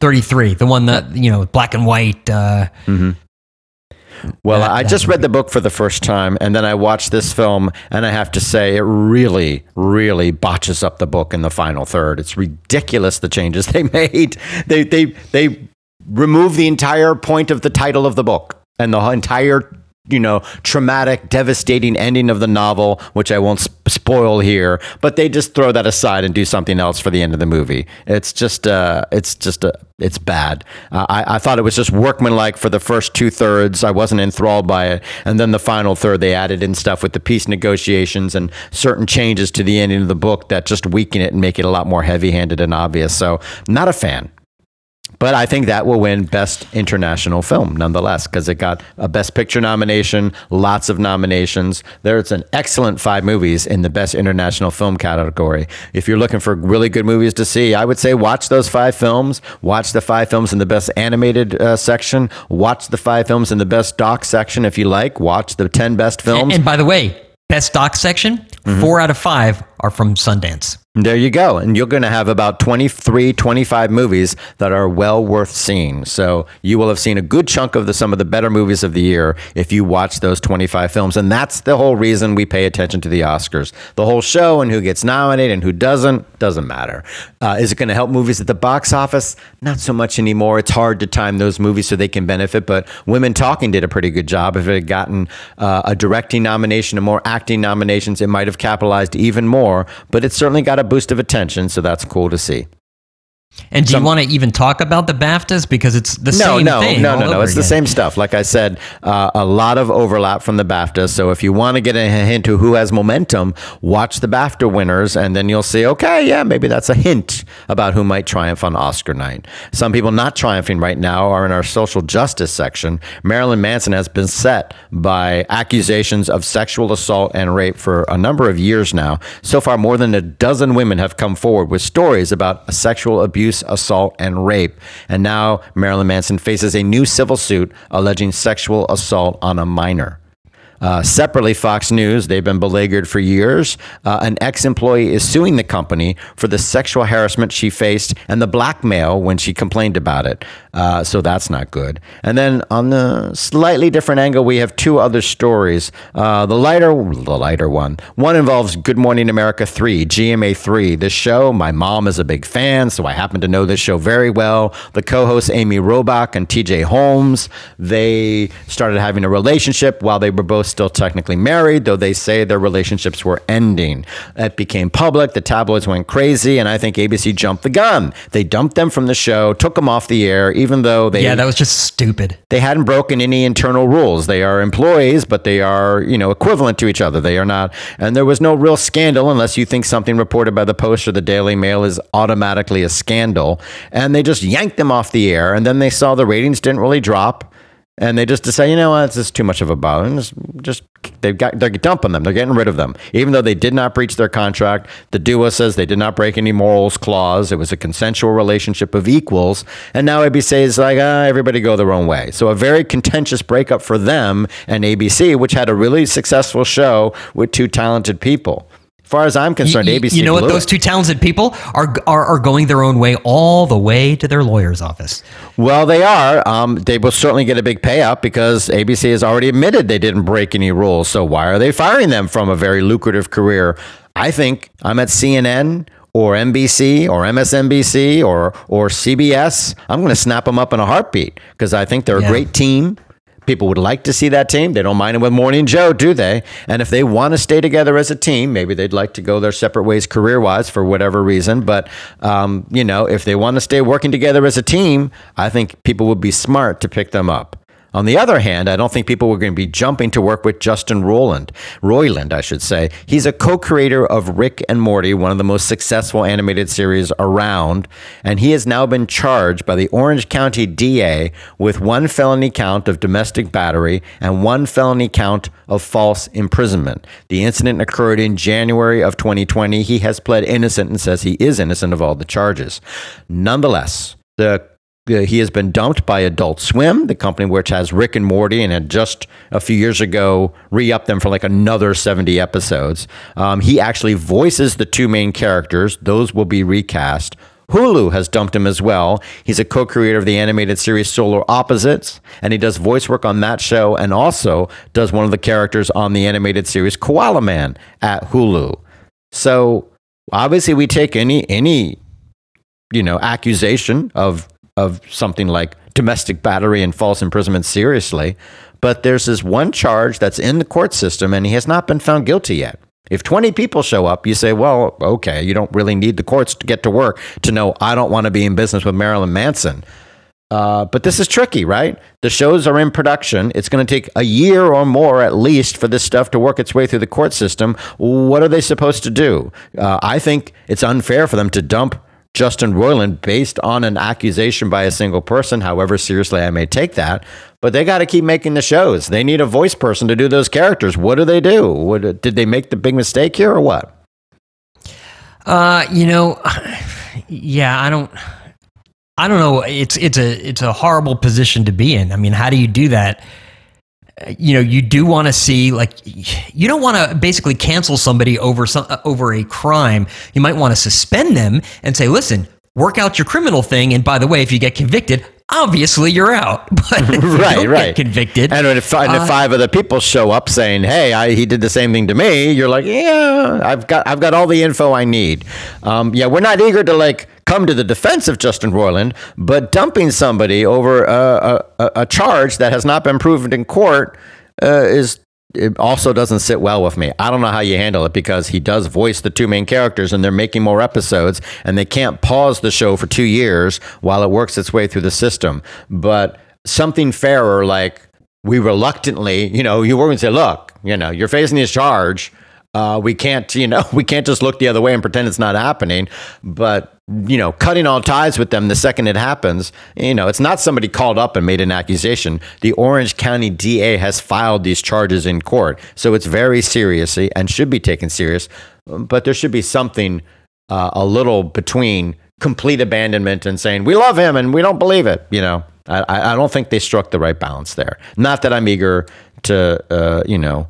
33, the one that, you know, black and white. Uh, mm-hmm. Well, That- I that just read the book for the first time, and then I watched this film, and I have to say, it really, really botches up the book in the final third. It's ridiculous the changes they made. They they they remove the entire point of the title of the book and the entire you know traumatic devastating ending of the novel which i won't sp- spoil here but they just throw that aside and do something else for the end of the movie. It's just uh it's just uh, it's bad. Uh, I, I thought it was just workmanlike for the first two thirds. I wasn't enthralled by it. And then the final third they added in stuff with the peace negotiations and certain changes to the ending of the book that just weaken it and make it a lot more heavy handed and obvious. So not a fan but I think that will win Best International Film nonetheless because it got a Best Picture nomination, lots of nominations. There's an excellent five movies in the Best International Film category. If you're looking for really good movies to see, I would say watch those five films. Watch the five films in the Best Animated uh, section. Watch the five films in the Best Doc section if you like. Watch the 10 best films. and by the way, best doc section, Mm-hmm. four out of five are from Sundance. There you go. And you're going to have about 23, 25 movies that are well worth seeing. So you will have seen a good chunk of the, some of the better movies of the year if you watch those 25 films. And that's the whole reason we pay attention to the Oscars. The whole show and who gets nominated and who doesn't, doesn't matter. Uh, is it going to help movies at the box office? Not so much anymore. It's hard to time those movies so they can benefit. But Women Talking did a pretty good job. If it had gotten uh, a directing nomination and more acting nominations, it might have capitalized even more. But it certainly got a boost of attention, so that's cool to see. And do Some- you want to even talk about the BAFTAs because it's the No, same no, thing? no, no, no. over It's the same stuff. Like I said, uh, a lot of overlap from the BAFTA. So if you want to get a hint to who has momentum, watch the BAFTA winners, and then you'll see, okay, yeah, maybe that's a hint about who might triumph on Oscar night. Some people not triumphing right now are in our social justice section. Marilyn Manson has been set by accusations of sexual assault and rape for a number of years now. So far, more than a dozen women have come forward with stories about sexual abuse, assault, and rape. And now Marilyn Manson faces a new civil suit alleging sexual assault on a minor. Uh, separately, Fox News, they've been beleaguered for years. Uh, an ex employee is suing the company for the sexual harassment she faced and the blackmail when she complained about it. Uh, so that's not good. And then on the slightly different angle, we have two other stories. Uh, the lighter, the lighter one. One involves Good Morning America 3, GMA 3. This show, my mom is a big fan, so I happen to know this show very well. The co hosts, Amy Robach and TJ Holmes, they started having a relationship while they were both still technically married, though they say their relationships were ending. It became public, the tabloids went crazy, and I think ABC jumped the gun. They dumped them from the show, took them off the air, even though they Yeah, that was just stupid. they hadn't broken any internal rules. They are employees, but they are, you know, equivalent to each other. They are not, and there was no real scandal unless you think something reported by the Post or the Daily Mail is automatically a scandal. And they just yanked them off the air, and then they saw the ratings didn't really drop. And they just decided, you know what, this is too much of a bother. Just, just they've got they're dumping them. They're getting rid of them, even though they did not breach their contract. The duo says they did not break any morals clause. It was a consensual relationship of equals. And now ABC is like, ah, everybody go their own way. So a very contentious breakup for them and ABC, which had a really successful show with two talented people. As far as I'm concerned, You- ABC. You know what? Those it. two talented people are, are are going their own way all the way to their lawyer's office. Well, they are. Um, they will certainly get a big payout because ABC has already admitted they didn't break any rules. So why are they firing them from a very lucrative career? I think I'm at CNN or NBC or MSNBC or or CBS. I'm going to snap them up in a heartbeat because I think they're Yeah. a great team. People would like to see that team. They don't mind it with Morning Joe, do they? And if they want to stay together as a team, maybe they'd like to go their separate ways career wise for whatever reason. But, um, you know, if they want to stay working together as a team, I think people would be smart to pick them up. On the other hand, I don't think people were going to be jumping to work with Justin Roiland. Roiland, I should say. He's a co-creator of Rick and Morty, one of the most successful animated series around, and he has now been charged by the Orange County DA with one felony count of domestic battery and one felony count of false imprisonment. The incident occurred in January of 2020. He has pled innocent and says he is innocent of all the charges. Nonetheless, the he has been dumped by Adult Swim, the company which has Rick and Morty, and had just a few years ago re-upped them for like another 70 episodes. Um, he actually voices the two main characters; those will be recast. Hulu has dumped him as well. He's a co-creator of the animated series Solar Opposites, and he does voice work on that show, and also does one of the characters on the animated series Koala Man at Hulu. So obviously, we take any any you know accusation of of something like domestic battery and false imprisonment seriously, but there's this one charge that's in the court system and he has not been found guilty yet. If 20 people show up, you say, well, okay, you don't really need the courts to get to work to know I don't want to be in business with Marilyn Manson. Uh, but this is tricky, right? The shows are in production. It's going to take a year or more at least for this stuff to work its way through the court system. What are they supposed to do? Uh, I think it's unfair for them to dump Justin Roiland based on an accusation by a single person, however seriously I may take that. But they got to keep making the shows. They need a voice person to do those characters. What do they do? What, did they make the big mistake here or what? Uh, you know, yeah, I don't. I don't know. It's it's a it's a horrible position to be in. I mean, how do you do that? You know you do want to see like you don't want to basically cancel somebody over some over a crime. You might want to suspend them and say listen work out your criminal thing and by the way if you get convicted obviously you're out but right right. convicted and if, and if uh, five other people show up saying hey I, he did the same thing to me you're like yeah i've got i've got all the info i need. Um, yeah we're not eager to like come to the defense of Justin Roiland, but dumping somebody over a, a, a charge that has not been proven in court uh, is it also doesn't sit well with me. I don't know how you handle it because he does voice the two main characters and they're making more episodes and they can't pause the show for two years while it works its way through the system. But something fairer, like we reluctantly, you know, you were going say, look, you know, you're facing this charge. Uh, we can't, you know, we can't just look the other way and pretend it's not happening. But you know, cutting all ties with them the second it happens. You know, it's not somebody called up and made an accusation. The Orange County DA has filed these charges in court, so it's very serious and should be taken serious. But there should be something uh, a little between complete abandonment and saying we love him and we don't believe it. You know, I, I don't think they struck the right balance there. Not that I'm eager to, uh, you know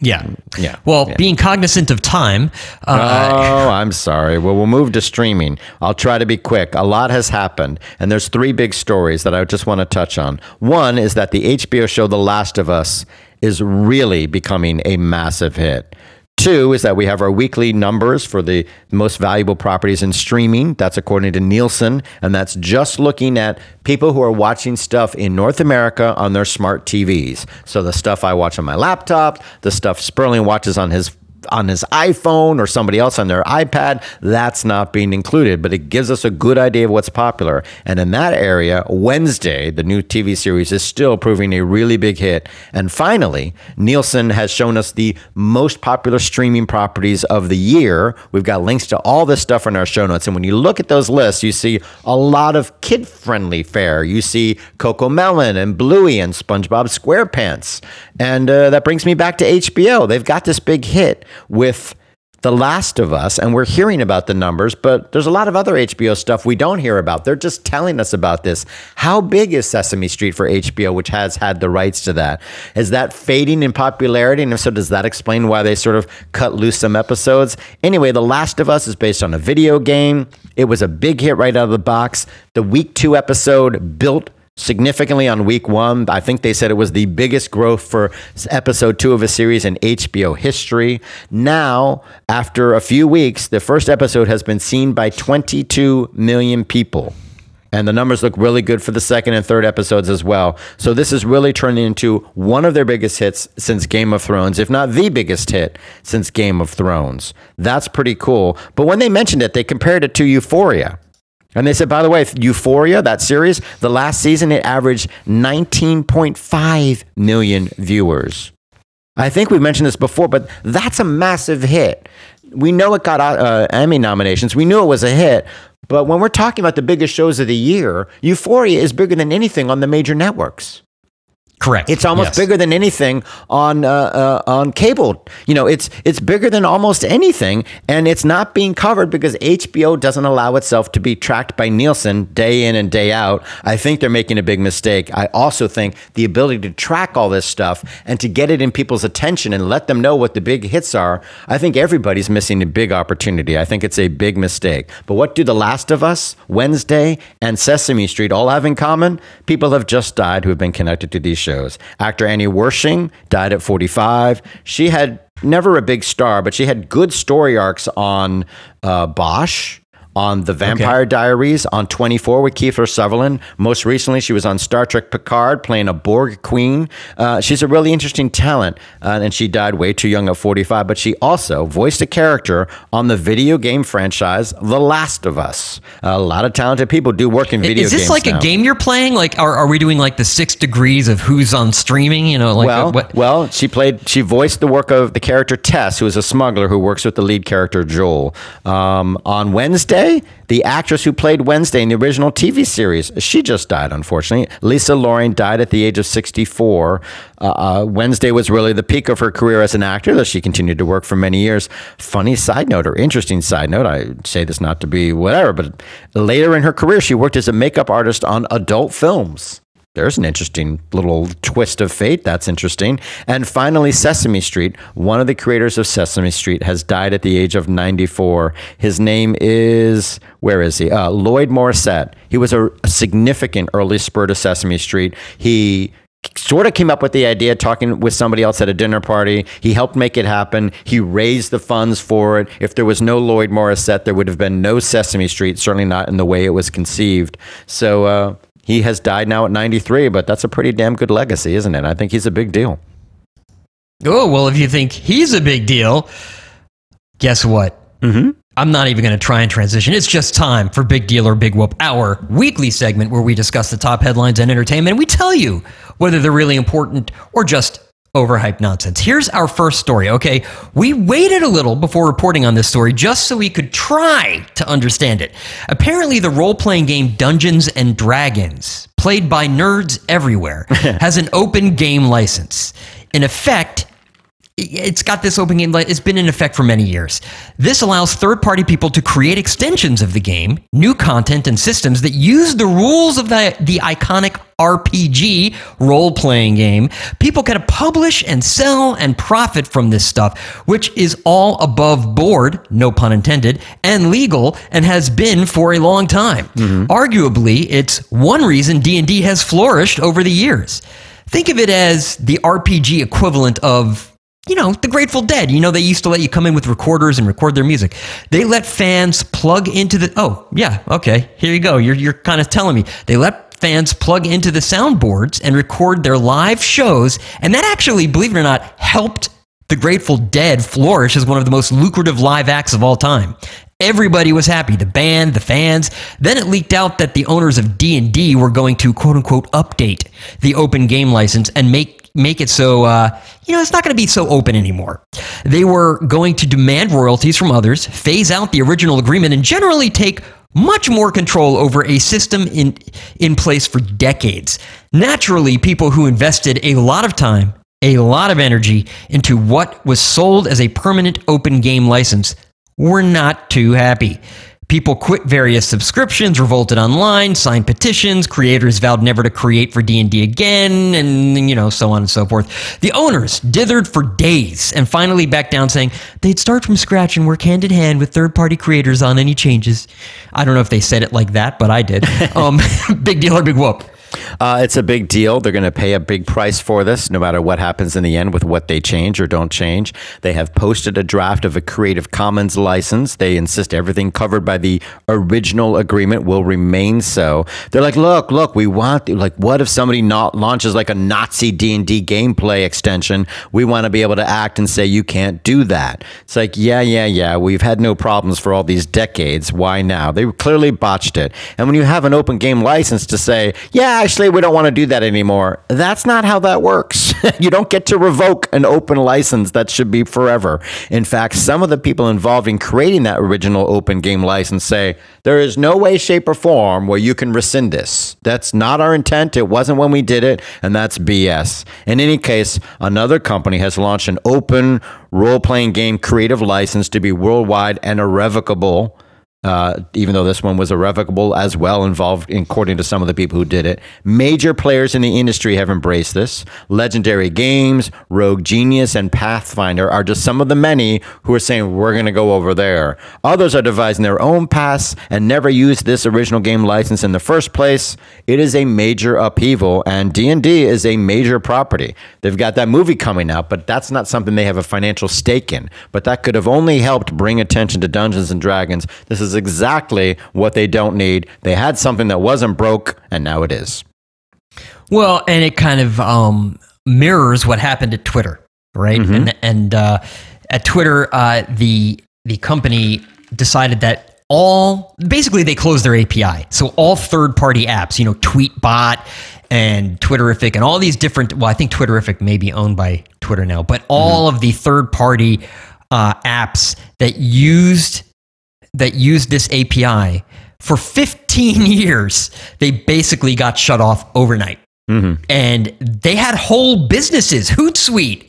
yeah. Yeah. Well, yeah. being cognizant of time. Uh, oh, I'm sorry. Well, we'll move to streaming. I'll try to be quick. A lot has happened, and there's three big stories that I just want to touch on. One is that the HBO show The Last of Us is really becoming a massive hit. Two is that we have our weekly numbers for the most valuable properties in streaming. That's according to Nielsen. And that's just looking at people who are watching stuff in North America on their smart TVs. So the stuff I watch on my laptop, the stuff Sperling watches on his on his iPhone or somebody else on their iPad, that's not being included, but it gives us a good idea of what's popular. And in that area, Wednesday, the new TV series, is still proving a really big hit. And finally, Nielsen has shown us the most popular streaming properties of the year. We've got links to all this stuff in our show notes. And when you look at those lists, you see a lot of kid friendly fare. You see CoComelon and Bluey and SpongeBob SquarePants. And uh, that brings me back to HBO. They've got this big hit with The Last of Us, and we're hearing about the numbers, but there's a lot of other HBO stuff we don't hear about. They're just telling us about this. How big is Sesame Street for HBO, which has had the rights to that? Is that fading in popularity? And if so, does that explain why they sort of cut loose some episodes? Anyway, The Last of Us is based on a video game. It was a big hit right out of the box. The week two episode built significantly on week one. I think they said it was the biggest growth for episode two of a series in HBO history. Now, after a few weeks, the first episode has been seen by 22 million people. and the numbers look really good for the second and third episodes as well. So this is really turning into one of their biggest hits since Game of Thrones, if not the biggest hit since Game of Thrones. That's pretty cool. But when they mentioned it, they compared it to Euphoria. And they said, by the way, Euphoria, that series, the last season, it averaged 19.5 million viewers. I think we've mentioned this before, but that's a massive hit. We know it got uh, Emmy nominations. We knew it was a hit. But when we're talking about the biggest shows of the year, Euphoria is bigger than anything on the major networks. Correct. It's almost Yes. bigger than anything on uh, uh, on cable. You know, it's it's bigger than almost anything, and it's not being covered because HBO doesn't allow itself to be tracked by Nielsen day in and day out. I think they're making a big mistake. I also think the ability to track all this stuff and to get it in people's attention and let them know what the big hits are. I think everybody's missing a big opportunity. I think it's a big mistake. But what do The Last of Us, Wednesday, and Sesame Street all have in common? People have just died who have been connected to these shows. Actor Annie Wersching died at 45. She had never a big star, but she had good story arcs on uh, Bosch. On The Vampire Diaries, on 24 with Kiefer Sutherland. Most recently, she was on Star Trek Picard playing a Borg queen. Uh, she's a really interesting talent, uh, and she died way too young at 45. But she also voiced a character on the video game franchise The Last of Us. a lot of talented people do work in video games. Is games. this like now. a game you're playing? Like, are, are we doing like the six degrees of who's on streaming? You know, like Well, what? well, she played. She voiced the work of the character Tess, who is a smuggler who works with the lead character Joel. Um, on Wednesday, the actress who played Wednesday in the original TV series, she just died. Unfortunately, Lisa Loring died at the age of 64. Uh, uh, Wednesday was really the peak of her career as an actor, though she continued to work for many years. Funny side note, or interesting side note, I say this not to be whatever, but later in her career, she worked as a makeup artist on adult films. There's an interesting little twist of fate. That's interesting. And finally, Sesame Street. One of the creators of Sesame Street has died at the age of 94. His name is, where is he? Uh, Lloyd Morrisett. He was a, a significant early spur to Sesame Street. He sort of came up with the idea talking with somebody else at a dinner party. He helped make it happen. He raised the funds for it. If there was no Lloyd Morrisett, there would have been no Sesame Street, certainly not in the way it was conceived. So uh, he has died now at 93, but that's a pretty damn good legacy, isn't it? I think he's a big deal. Oh, well, if you think he's a big deal, guess what? Mm-hmm. I'm not even going to try and transition. It's just time for Big Deal or Big Whoop, our weekly segment where we discuss the top headlines and entertainment. And we tell you whether they're really important or just overhyped nonsense. Here's our first story, okay? We waited a little before reporting on this story just so we could try to understand it. Apparently, the role playing game Dungeons and Dragons, played by nerds everywhere, has an open game license. In effect, it's got this open game. It's been in effect for many years. This allows third party people to create extensions of the game, new content, and systems that use the rules of the, the iconic RPG role playing game. People can publish and sell and profit from this stuff, which is all above board, no pun intended, and legal and has been for a long time. Mm-hmm. Arguably, it's one reason D&D has flourished over the years. Think of it as the RPG equivalent of you know, the Grateful Dead. You know, they used to let you come in with recorders and record their music. They let fans plug into the. Oh, yeah, okay. Here you go. You're you're kind of telling me they let fans plug into the soundboards and record their live shows, and that actually, believe it or not, helped the Grateful Dead flourish as one of the most lucrative live acts of all time. Everybody was happy, the band, the fans. Then it leaked out that the owners of D&D were going to quote unquote update the open game license and make make it so uh, you know it's not going to be so open anymore. They were going to demand royalties from others, phase out the original agreement and generally take much more control over a system in in place for decades. Naturally, people who invested a lot of time, a lot of energy into what was sold as a permanent open game license were not too happy. People quit various subscriptions, revolted online, signed petitions, creators vowed never to create for D&D again, and you know, so on and so forth. The owners dithered for days and finally backed down saying they'd start from scratch and work hand in hand with third-party creators on any changes. I don't know if they said it like that, but I did. um, big deal or big whoop. Uh, it's a big deal. They're going to pay a big price for this, no matter what happens in the end with what they change or don't change. They have posted a draft of a Creative Commons license. They insist everything covered by the original agreement will remain so. They're like, look, look, we want like, what if somebody not launches like a Nazi D and D gameplay extension? We want to be able to act and say you can't do that. It's like, yeah, yeah, yeah. We've had no problems for all these decades. Why now? They clearly botched it. And when you have an open game license to say, yeah, actually, we don't want to do that anymore. That's not how that works. you don't get to revoke an open license that should be forever. In fact, some of the people involved in creating that original open game license say there is no way, shape, or form where you can rescind this. That's not our intent. It wasn't when we did it, and that's BS. In any case, another company has launched an open role playing game creative license to be worldwide and irrevocable uh, even though this one was irrevocable as well, involved, according to some of the people who did it. Major players in the industry have embraced this. Legendary Games, Rogue Genius, and Pathfinder are just some of the many who are saying, we're going to go over there. Others are devising their own paths and never used this original game license in the first place. It is a major upheaval, and D&D is a major property. They've got that movie coming out, but that's not something they have a financial stake in. But that could have only helped bring attention to Dungeons and Dragons. This is is exactly what they don't need. They had something that wasn't broke, and now it is. Well, and it kind of um, mirrors what happened at Twitter, right? Mm-hmm. And and uh, at Twitter, uh, the the company decided that all basically they closed their API, so all third party apps, you know, Tweetbot and Twitterrific and all these different. Well, I think Twitterrific may be owned by Twitter now, but all mm-hmm. of the third party uh, apps that used that used this API for 15 years, they basically got shut off overnight. Mm-hmm. And they had whole businesses, Hootsuite.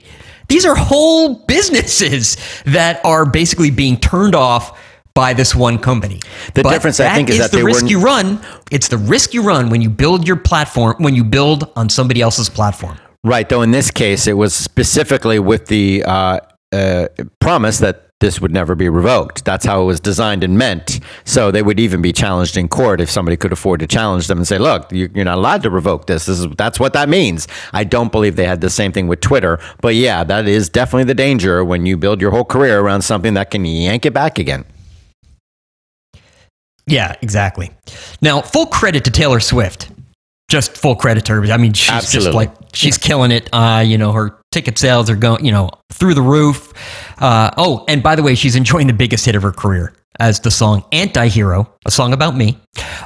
These are whole businesses that are basically being turned off by this one company. The but difference, I think, is, is that the risk you run. It's the risk you run when you build your platform, when you build on somebody else's platform. Right. Though in this case, it was specifically with the uh, uh, promise that this would never be revoked. That's how it was designed and meant. So they would even be challenged in court if somebody could afford to challenge them and say, "Look, you're not allowed to revoke this. This is that's what that means." I don't believe they had the same thing with Twitter, but yeah, that is definitely the danger when you build your whole career around something that can yank it back again. Yeah, exactly. Now, full credit to Taylor Swift. Just full credit to her. I mean, she's Absolutely. just like she's yeah. killing it. Uh, you know, her ticket sales are going, you know, through the roof. Uh, oh, and by the way, she's enjoying the biggest hit of her career as the song Anti-Hero, a song about me.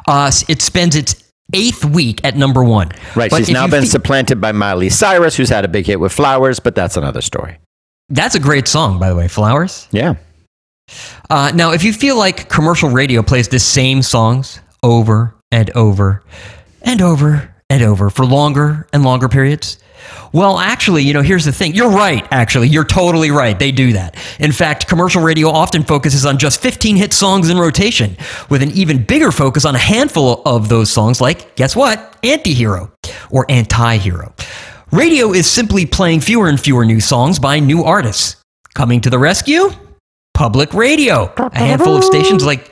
Uh, it spends its eighth week at number one. Right. But she's now been supplanted by Miley Cyrus, who's had a big hit with Flowers, but that's another story. That's a great song, by the way, Flowers. Yeah. Uh, now, if you feel like commercial radio plays the same songs over and over and over and over for longer and longer periods, well, actually, you know, here's the thing. You're right, actually. You're totally right. They do that. In fact, commercial radio often focuses on just 15 hit songs in rotation, with an even bigger focus on a handful of those songs, like, guess what? Anti hero or anti hero. Radio is simply playing fewer and fewer new songs by new artists. Coming to the rescue? Public radio. A handful of stations like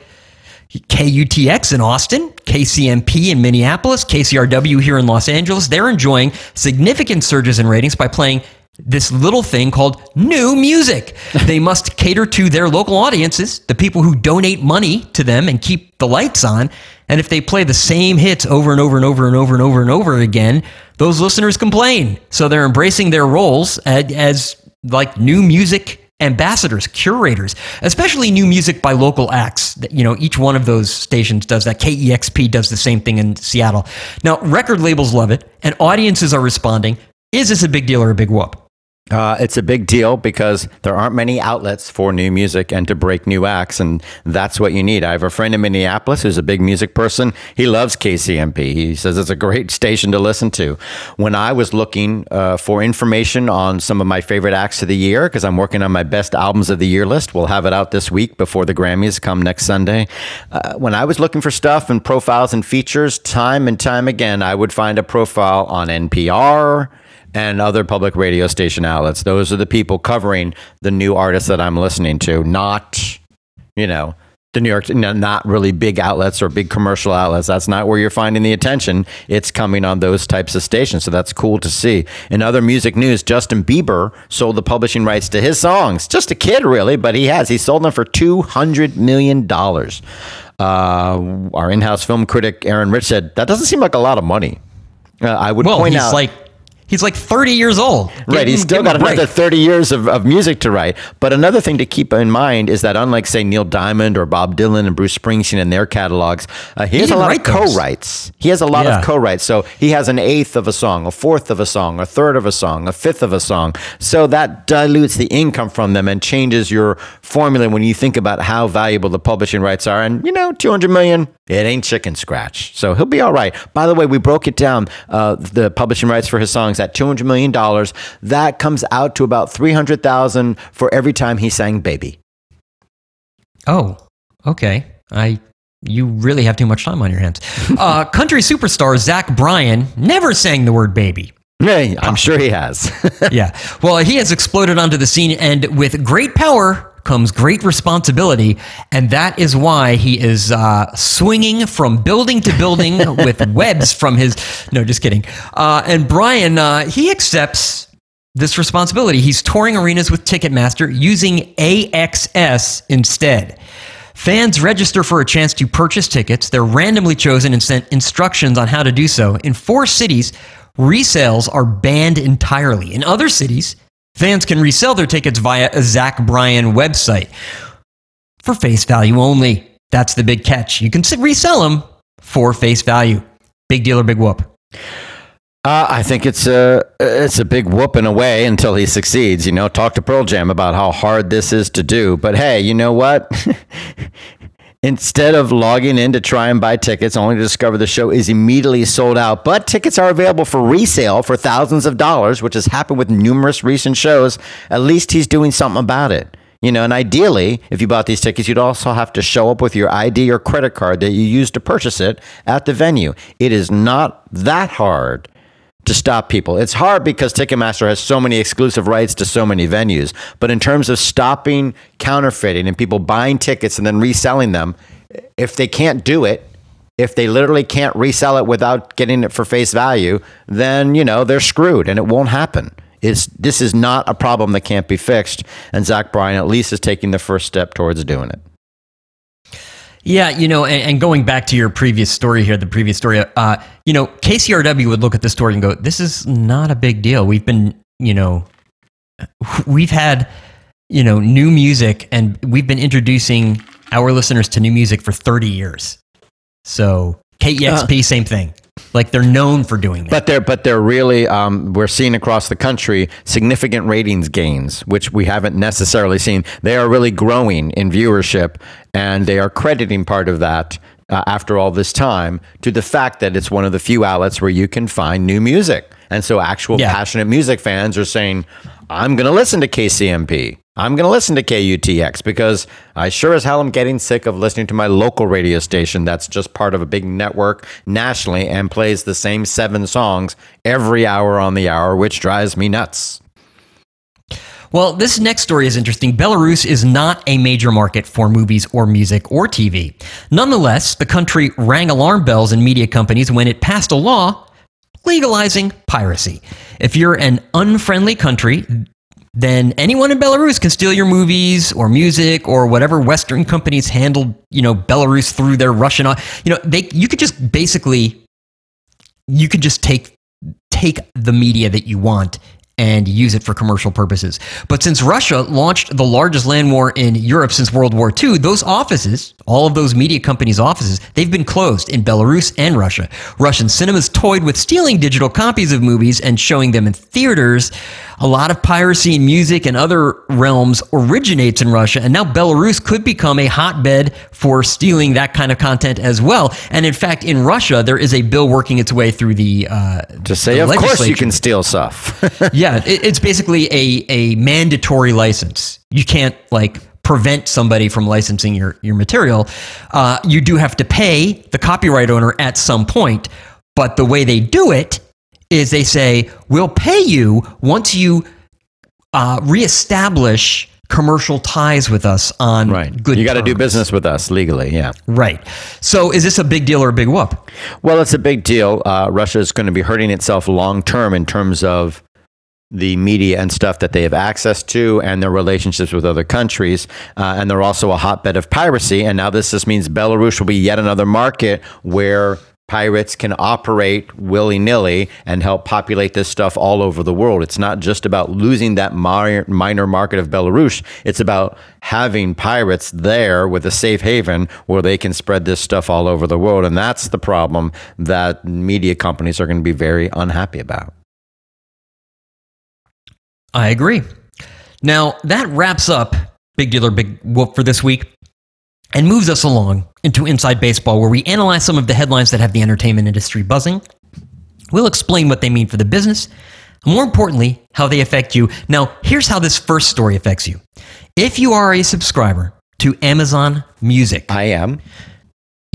KUTX in Austin, KCMP in Minneapolis, KCRW here in Los Angeles, they're enjoying significant surges in ratings by playing this little thing called new music. they must cater to their local audiences, the people who donate money to them and keep the lights on. And if they play the same hits over and over and over and over and over and over again, those listeners complain. So they're embracing their roles as, as like new music ambassadors, curators, especially new music by local acts. You know, each one of those stations does that. KEXP does the same thing in Seattle. Now, record labels love it, and audiences are responding. Is this a big deal or a big whoop? Uh, it's a big deal because there aren't many outlets for new music and to break new acts, and that's what you need. I have a friend in Minneapolis who's a big music person. He loves KCMP. He says it's a great station to listen to. When I was looking uh, for information on some of my favorite acts of the year, because I'm working on my best albums of the year list, we'll have it out this week before the Grammys come next Sunday. Uh, when I was looking for stuff and profiles and features, time and time again, I would find a profile on NPR and other public radio station outlets. Those are the people covering the new artists that I'm listening to, not, you know, the New York, no, not really big outlets or big commercial outlets. That's not where you're finding the attention. It's coming on those types of stations. So that's cool to see. In other music news, Justin Bieber sold the publishing rights to his songs. Just a kid, really, but he has. He sold them for $200 million. Uh, our in house film critic, Aaron Rich, said that doesn't seem like a lot of money. Uh, I would Well, point he's out. like he's like 30 years old. Give Right, he's him- still got another 30 years of, of music to write. But another thing to keep in mind is that unlike, say, Neil Diamond or Bob Dylan and Bruce Springsteen and their catalogs, uh, he, has a lot of co-writes. He has a lot Yeah. of co-writes. So he has an eighth of a song, a fourth of a song, a third of a song, a fifth of a song. So that dilutes the income from them and changes your formula when you think about how valuable the publishing rights are. And, you know, 200 million, it ain't chicken scratch. So he'll be all right. By the way, we broke it down, uh, the publishing rights for his songs at $200 million. That comes out to about 300000 for every time he sang Baby. Oh, okay. I you really have too much time on your hands. Uh, country superstar Zach Bryan never sang the word baby. Hey, I'm sure he has. yeah. Well, he has exploded onto the scene, and with great power comes great responsibility, and that is why he is uh, swinging from building to building with webs from his. No, just kidding. Uh, and Bryan, uh, he accepts this responsibility. He's touring arenas with Ticketmaster using AXS instead. Fans register for a chance to purchase tickets. They're randomly chosen and sent instructions on how to do so. In four cities, resales are banned entirely. In other cities, fans can resell their tickets via a Zach Bryan website for face value only. That's the big catch. You can resell them for face value. Big deal or big whoop? Uh, I think it's a it's a big whoop in a way until he succeeds. You know, talk to Pearl Jam about how hard this is to do. But hey, you know what? Instead of logging in to try and buy tickets, only to discover the show is immediately sold out. But tickets are available for resale for thousands of dollars, which has happened with numerous recent shows. At least he's doing something about it. You know, and ideally, if you bought these tickets, you'd also have to show up with your ID or credit card that you used to purchase it at the venue. It is not that hard to stop people. It's hard because Ticketmaster has so many exclusive rights to so many venues. But in terms of stopping counterfeiting and people buying tickets and then reselling them, if they can't do it, if they literally can't resell it without getting it for face value, then you know they're screwed and it won't happen. It's, this is not a problem that can't be fixed, and Zach Bryan at least is taking the first step towards doing it. Yeah, you know, and, and going back to your previous story here, the previous story, uh, you know, KCRW would look at this story and go, "This is not a big deal. We've been, you know, we've had, you know, new music, and we've been introducing our listeners to new music for 30 years. So KEXP, same thing. Like they're known for doing that. But they're but they're really um, we're seeing across the country significant ratings gains, which we haven't necessarily seen. They are really growing in viewership, and they are crediting part of that uh, after all this time to the fact that it's one of the few outlets where you can find new music, and so actual Yeah. passionate music fans are saying, "I'm going to listen to KCMP." I'm going to listen to KUTX because I sure as hell am getting sick of listening to my local radio station that's just part of a big network nationally and plays the same seven songs every hour on the hour, which drives me nuts. Well, this next story is interesting. Belarus is not a major market for movies or music or TV. Nonetheless, the country rang alarm bells in media companies when it passed a law legalizing piracy. If you're an unfriendly country, then anyone in Belarus can steal your movies or music or whatever Western companies handled, you know, Belarus through their Russian. You know, they you could just basically you could just take take the media that you want and use it for commercial purposes. But since Russia launched the largest land war in Europe since World War II, those offices, all of those media companies' offices, they've been closed in Belarus and Russia. Russian cinemas toyed with stealing digital copies of movies and showing them in theaters. A lot of piracy in music and other realms originates in Russia, and now Belarus could become a hotbed for stealing that kind of content as well. And in fact, in Russia, there is a bill working its way through the uh, To say, of course, you can steal stuff. yeah, it, it's basically a a mandatory license. You can't like prevent somebody from licensing your your material. Uh, you do have to pay the copyright owner at some point, but the way they do it is they say we'll pay you once you uh, reestablish commercial ties with us on Right. good you got to do business with us legally. Yeah. Right. So is this a big deal or a big whoop? Well, it's a big deal. Uh, Russia is going to be hurting itself long term in terms of the media and stuff that they have access to and their relationships with other countries. Uh, and they're also a hotbed of piracy. And now this just means Belarus will be yet another market where pirates can operate willy nilly and help populate this stuff all over the world. It's not just about losing that minor market of Belarus, it's about having pirates there with a safe haven where they can spread this stuff all over the world. And that's the problem that media companies are going to be very unhappy about. I agree. Now, that wraps up Big Dealer Big Whoop for this week and moves us along into Inside Baseball, where we analyze some of the headlines that have the entertainment industry buzzing. We'll explain what they mean for the business, and more importantly, how they affect you. Now, here's how this first story affects you. If you are a subscriber to Amazon Music, I am.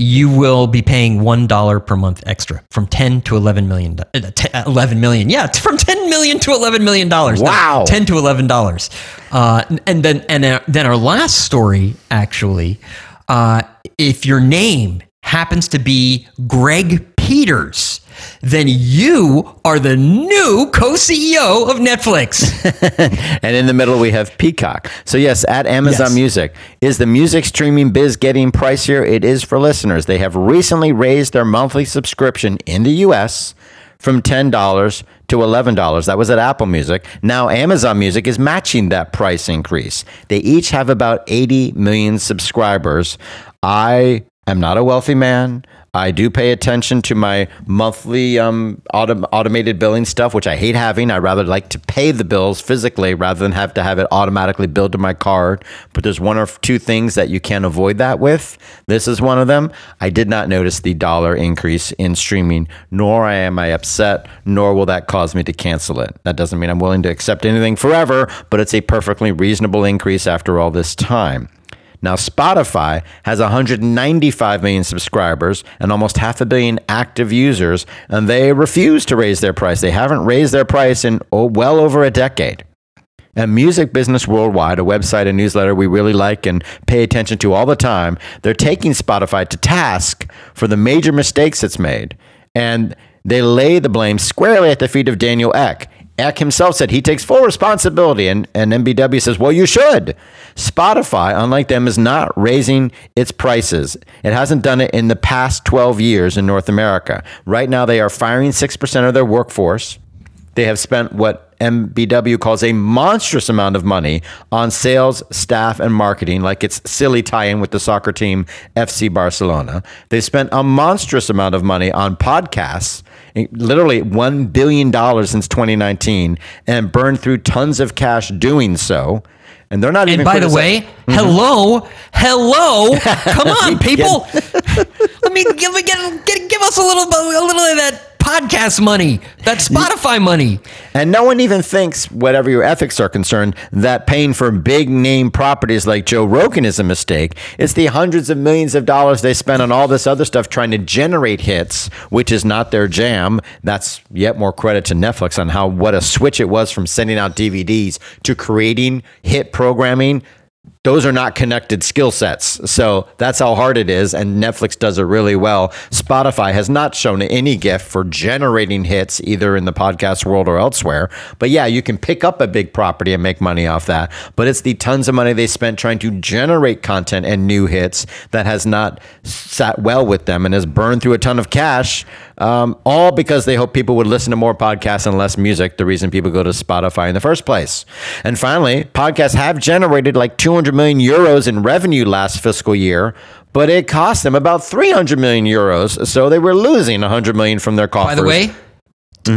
you will be paying $1 per month extra from 10 to 11 million uh, uh, 11 million yeah from 10 million to 11 million dollars No, Wow. 10 to 11 dollars uh, and then and uh, then our last story actually uh, if your name happens to be Greg Peters then you are the new co-CEO of Netflix. And in the middle, we have Peacock. So, yes, at Amazon Yes. Music. Is the music streaming biz getting pricier? It is for listeners. They have recently raised their monthly subscription in the US from $10 to $11. That was at Apple Music. Now, Amazon Music is matching that price increase. They each have about 80 million subscribers. I am not a wealthy man. I do pay attention to my monthly um, autom- automated billing stuff, which I hate having. I rather like to pay the bills physically rather than have to have it automatically billed to my card. But there's one or two things that you can't avoid that with. This is one of them. I did not notice the dollar increase in streaming, nor am I upset, nor will that cause me to cancel it. That doesn't mean I'm willing to accept anything forever, but it's a perfectly reasonable increase after all this time. Now, Spotify has 195 million subscribers and almost half a billion active users, and they refuse to raise their price. They haven't raised their price in oh, well over a decade. And Music Business Worldwide, a website and newsletter we really like and pay attention to all the time, they're taking Spotify to task for the major mistakes it's made. And they lay the blame squarely at the feet of Daniel Ek. Ek himself said he takes full responsibility, and, and MBW says, well, you should. Spotify, unlike them, is not raising its prices. It hasn't done it in the past 12 years in North America. Right now, they are firing 6% of their workforce. They have spent what MBW calls a monstrous amount of money on sales, staff, and marketing, like it's silly tie in with the soccer team FC Barcelona. They spent a monstrous amount of money on podcasts, literally $1 billion since 2019, and burned through tons of cash doing so. And they're not even And even. by the way, mm-hmm. hello, hello, come on, people. Let me give, me- give, give, us a little, bit- a little of that podcast money, that Spotify money. And no one even thinks, whatever your ethics are concerned, that paying for big name properties like Joe Rogan is a mistake. It's the hundreds of millions of dollars they spend on all this other stuff trying to generate hits, which is not their jam. That's yet more credit to Netflix on how what a switch it was from sending out DVDs to creating hit programming those are not connected skill sets. So that's how hard it is. And Netflix does it really well. Spotify has not shown any gift for generating hits either in the podcast world or elsewhere. But yeah, you can pick up a big property and make money off that. But it's the tons of money they spent trying to generate content and new hits that has not sat well with them and has burned through a ton of cash. Um, all because they hope people would listen to more podcasts and less music, the reason people go to Spotify in the first place. And finally, podcasts have generated like 200 million euros in revenue last fiscal year, but it cost them about 300 million euros. So they were losing 100 million from their coffers. By the way,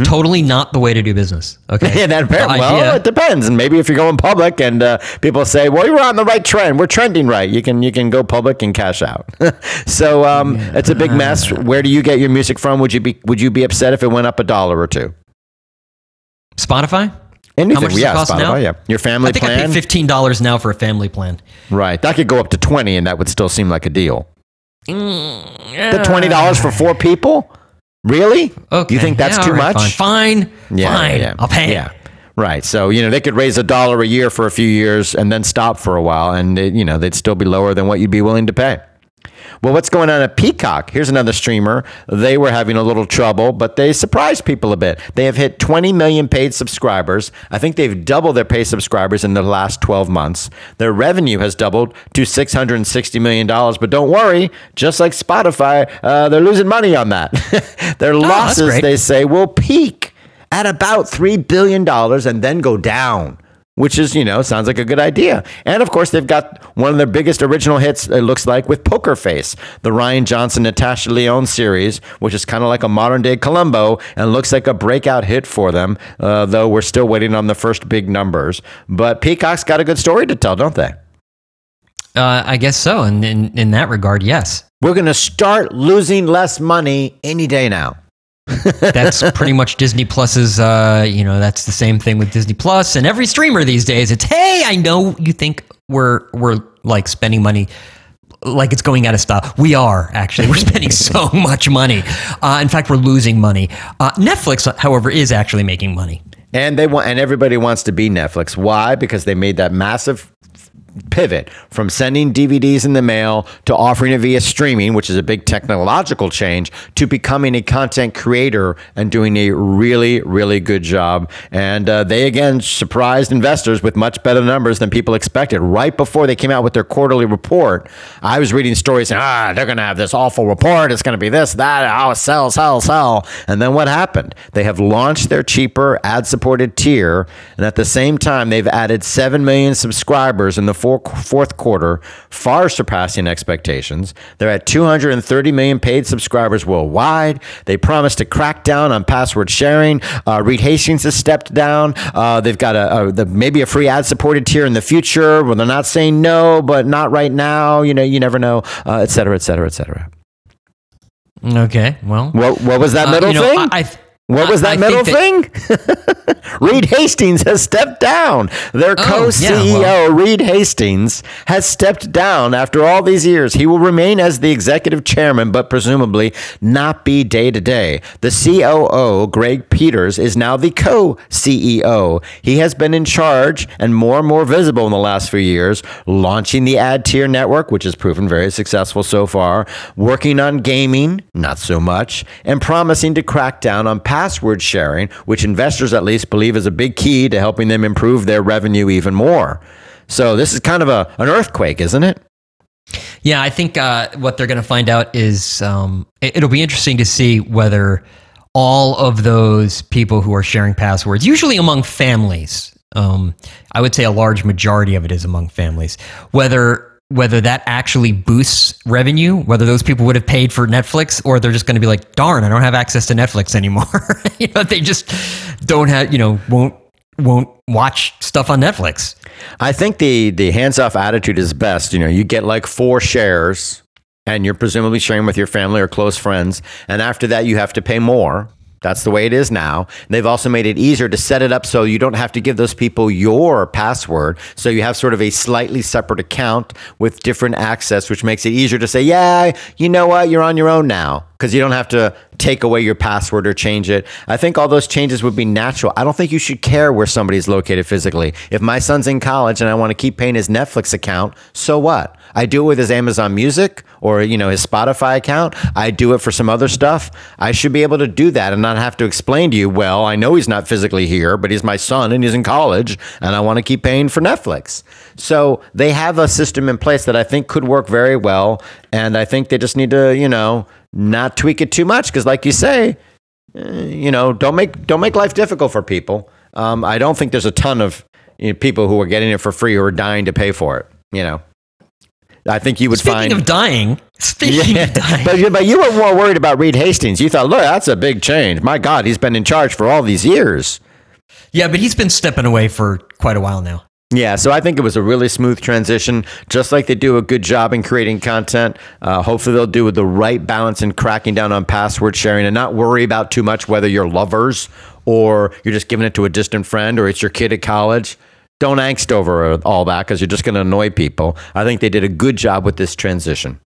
totally not the way to do business. Okay. Yeah, that The well, it depends. And maybe if you're going public and uh, people say, "Well, you're on the right trend. We're trending right," you can you can go public and cash out. so um, it's a big mess. Where do you get your music from? Would you be Would you be upset if it went up a dollar or two? Spotify. Anything? How much does yeah, it cost Spotify. now? Yeah, your family I think I pay fifteen dollars now for a family plan. right, that could go up to twenty, and that would still seem like a deal. The twenty dollars for four people? Really? Okay. You think that's yeah, too all right, much? Fine. Fine. Yeah, fine. I'll pay. Yeah. Right. So, you know, they could raise a dollar a year for a few years and then stop for a while and, it, you know, they'd still be lower than what you'd be willing to pay. Well, what's going on at Peacock? Here's another streamer. They were having a little trouble, but they surprised people a bit. They have hit 20 million paid subscribers. I think they've doubled their paid subscribers in the last 12 months. Their revenue has doubled to $660 million. But don't worry, just like Spotify, uh, they're losing money on that. their losses, they say, will peak at about $3 billion and then go down which is, you know, sounds like a good idea. And of course, they've got one of their biggest original hits, it looks like, with Poker Face, the Rian Johnson, Natasha Lyonne series, which is kind of like a modern day Columbo and looks like a breakout hit for them, uh, though we're still waiting on the first big numbers. But Peacock's got a good story to tell, don't they? Uh, I guess so. And in, in that regard, yes. We're going to start losing less money any day now that's pretty much Disney Plus's. Uh, you know, that's the same thing with Disney Plus and every streamer these days. It's hey, I know you think we're we're like spending money like it's going out of style. We are actually. We're spending so much money. Uh, in fact, we're losing money. Uh, Netflix, however, is actually making money. And they want, and everybody wants to be Netflix. Why? Because they made that massive pivot from sending DVDs in the mail to offering it via streaming, which is a big technological change, to becoming a content creator and doing a really, really good job. And uh, they again surprised investors with much better numbers than people expected. Right before they came out with their quarterly report, I was reading stories saying, ah, they're going to have this awful report. It's going to be this, that, oh, sell, sell, sell. And then what happened? They have launched their cheaper ad supported tier. And at the same time, they've added 7 million subscribers in the four, fourth quarter, far surpassing expectations. They're at 230 million paid subscribers worldwide. They promised to crack down on password sharing. Uh, Reed Hastings has stepped down. Uh, they've got a, a the, maybe a free ad supported tier in the future. Well, they're not saying no, but not right now. You know, you never know, uh, et cetera, et cetera, et cetera. Okay, well, what, what was that uh, middle you know, thing? I, I what was that I middle thing? Reed Hastings has stepped down. Their oh, co-CEO, yeah, well. Reed Hastings, has stepped down after all these years. He will remain as the executive chairman, but presumably not be day to day. The COO, Greg Peters, is now the co-CEO. He has been in charge and more and more visible in the last few years, launching the ad tier network, which has proven very successful so far, working on gaming, not so much, and promising to crack down on password sharing, which investors at least believe is a big key to helping them improve their revenue even more. So this is kind of a, an earthquake, isn't it? Yeah, I think uh, what they're going to find out is um, it, it'll be interesting to see whether all of those people who are sharing passwords, usually among families, um, I would say a large majority of it is among families, whether whether that actually boosts revenue, whether those people would have paid for Netflix or they're just going to be like, darn, I don't have access to Netflix anymore. you know, they just don't have, you know, won't won't watch stuff on Netflix. I think the the hands off attitude is best. You know, you get like four shares and you're presumably sharing with your family or close friends, and after that you have to pay more. That's the way it is now. And they've also made it easier to set it up so you don't have to give those people your password. So you have sort of a slightly separate account with different access, which makes it easier to say, yeah, you know what, you're on your own now because you don't have to take away your password or change it. I think all those changes would be natural. I don't think you should care where somebody's located physically. If my son's in college and I want to keep paying his Netflix account, so what? I do it with his Amazon Music or you know his Spotify account. I do it for some other stuff. I should be able to do that and not have to explain to you, well, I know he's not physically here, but he's my son and he's in college and I want to keep paying for Netflix. So they have a system in place that I think could work very well and I think they just need to, you know, not tweak it too much because, like you say, uh, you know, don't make don't make life difficult for people. Um, I don't think there's a ton of you know, people who are getting it for free who are dying to pay for it. You know, I think you would speaking find. Speaking of dying, speaking yeah, of dying, but but you were more worried about Reed Hastings. You thought, look, that's a big change. My God, he's been in charge for all these years. Yeah, but he's been stepping away for quite a while now. Yeah, so I think it was a really smooth transition, just like they do a good job in creating content. Uh, hopefully, they'll do with the right balance in cracking down on password sharing and not worry about too much whether you're lovers or you're just giving it to a distant friend or it's your kid at college. Don't angst over all that because you're just going to annoy people. I think they did a good job with this transition.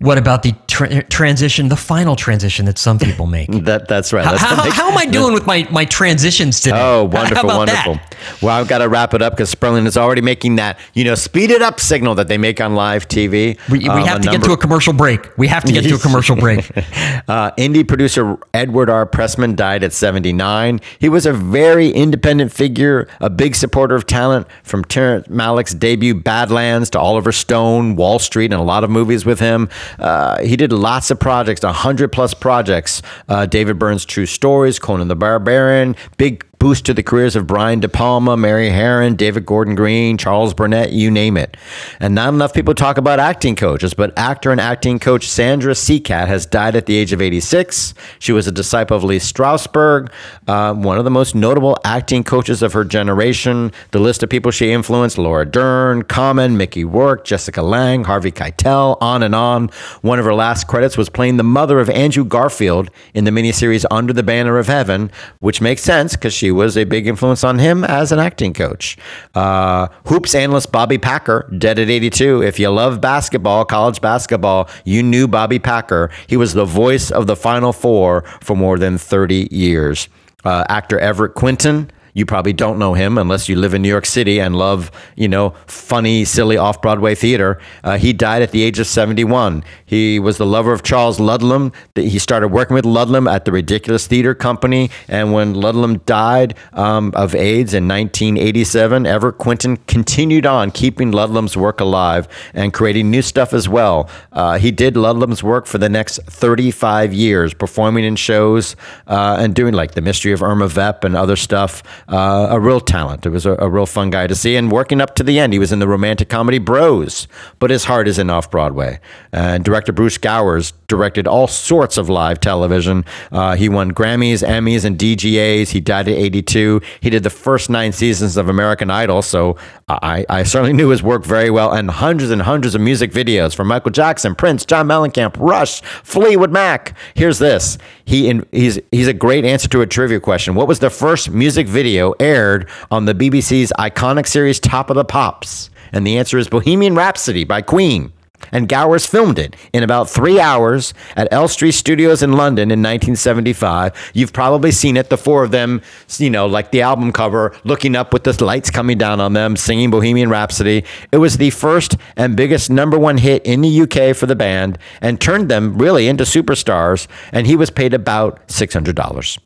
What about the tra- transition, the final transition that some people make? That that's right. That's how, big- how am I doing with my, my transitions today? Oh, How wonderful, about wonderful. that? Well, I've got to wrap it up because Sperling is already making that, you know, speed it up signal that they make on live TV. We, we Um, have to get to a commercial break. We have to get to a commercial break. Uh, indie producer Edward R. Pressman died at 79. He was a very independent figure, a big supporter of talent from Terrence Malick's debut Badlands to Oliver Stone, Wall Street, and a lot of movies with him. Uh, he did lots of projects, 100 plus projects. Uh, David Byrne's True Stories, Conan the Barbarian, big boost to the careers of Brian De Palma, Mary Harron, David Gordon Green, Charles Burnett, you name it. And not enough people talk about acting coaches, but actor and acting coach Sandra Seacat has died at the age of 86. She was a disciple of Lee Strasberg, uh, one of the most notable acting coaches of her generation. The list of people she influenced Laura Dern, Common, Mickey Rourke, Jessica Lange, Harvey Keitel, on and on. One of her last credits was playing the mother of Andrew Garfield in the miniseries Under the Banner of Heaven, which makes sense because she was a big influence on him as an acting coach. Uh, hoops analyst Bobby Packer, dead at 82. If you love basketball, college basketball, you knew Bobby Packer. He was the voice of the Final Four for more than 30 years. Uh, actor Everett Quinton. You probably don't know him unless you live in New York City and love, you know, funny, silly off Broadway theater. Uh, he died at the age of 71. He was the lover of Charles Ludlam. He started working with Ludlam at the Ridiculous Theater Company. And when Ludlam died um, of AIDS in 1987, Everett Quinton continued on keeping Ludlam's work alive and creating new stuff as well. Uh, he did Ludlam's work for the next 35 years, performing in shows uh, and doing like The Mystery of Irma Vep and other stuff. Uh, a real talent. It was a, a real fun guy to see. And working up to the end, he was in the romantic comedy Bros, but his heart is in off Broadway. And director Bruce Gowers directed all sorts of live television. Uh, he won Grammys, Emmys, and DGAs. He died at 82. He did the first nine seasons of American Idol, so I, I certainly knew his work very well. And hundreds and hundreds of music videos from Michael Jackson, Prince, John Mellencamp, Rush, Fleetwood Mac. Here's this. He in, he's he's a great answer to a trivia question. What was the first music video aired on the BBC's iconic series Top of the Pops? And the answer is Bohemian Rhapsody by Queen. And Gowers filmed it in about three hours at Elstree Studios in London in 1975. You've probably seen it, the four of them, you know, like the album cover, looking up with the lights coming down on them, singing Bohemian Rhapsody. It was the first and biggest number one hit in the UK for the band and turned them really into superstars. And he was paid about $600.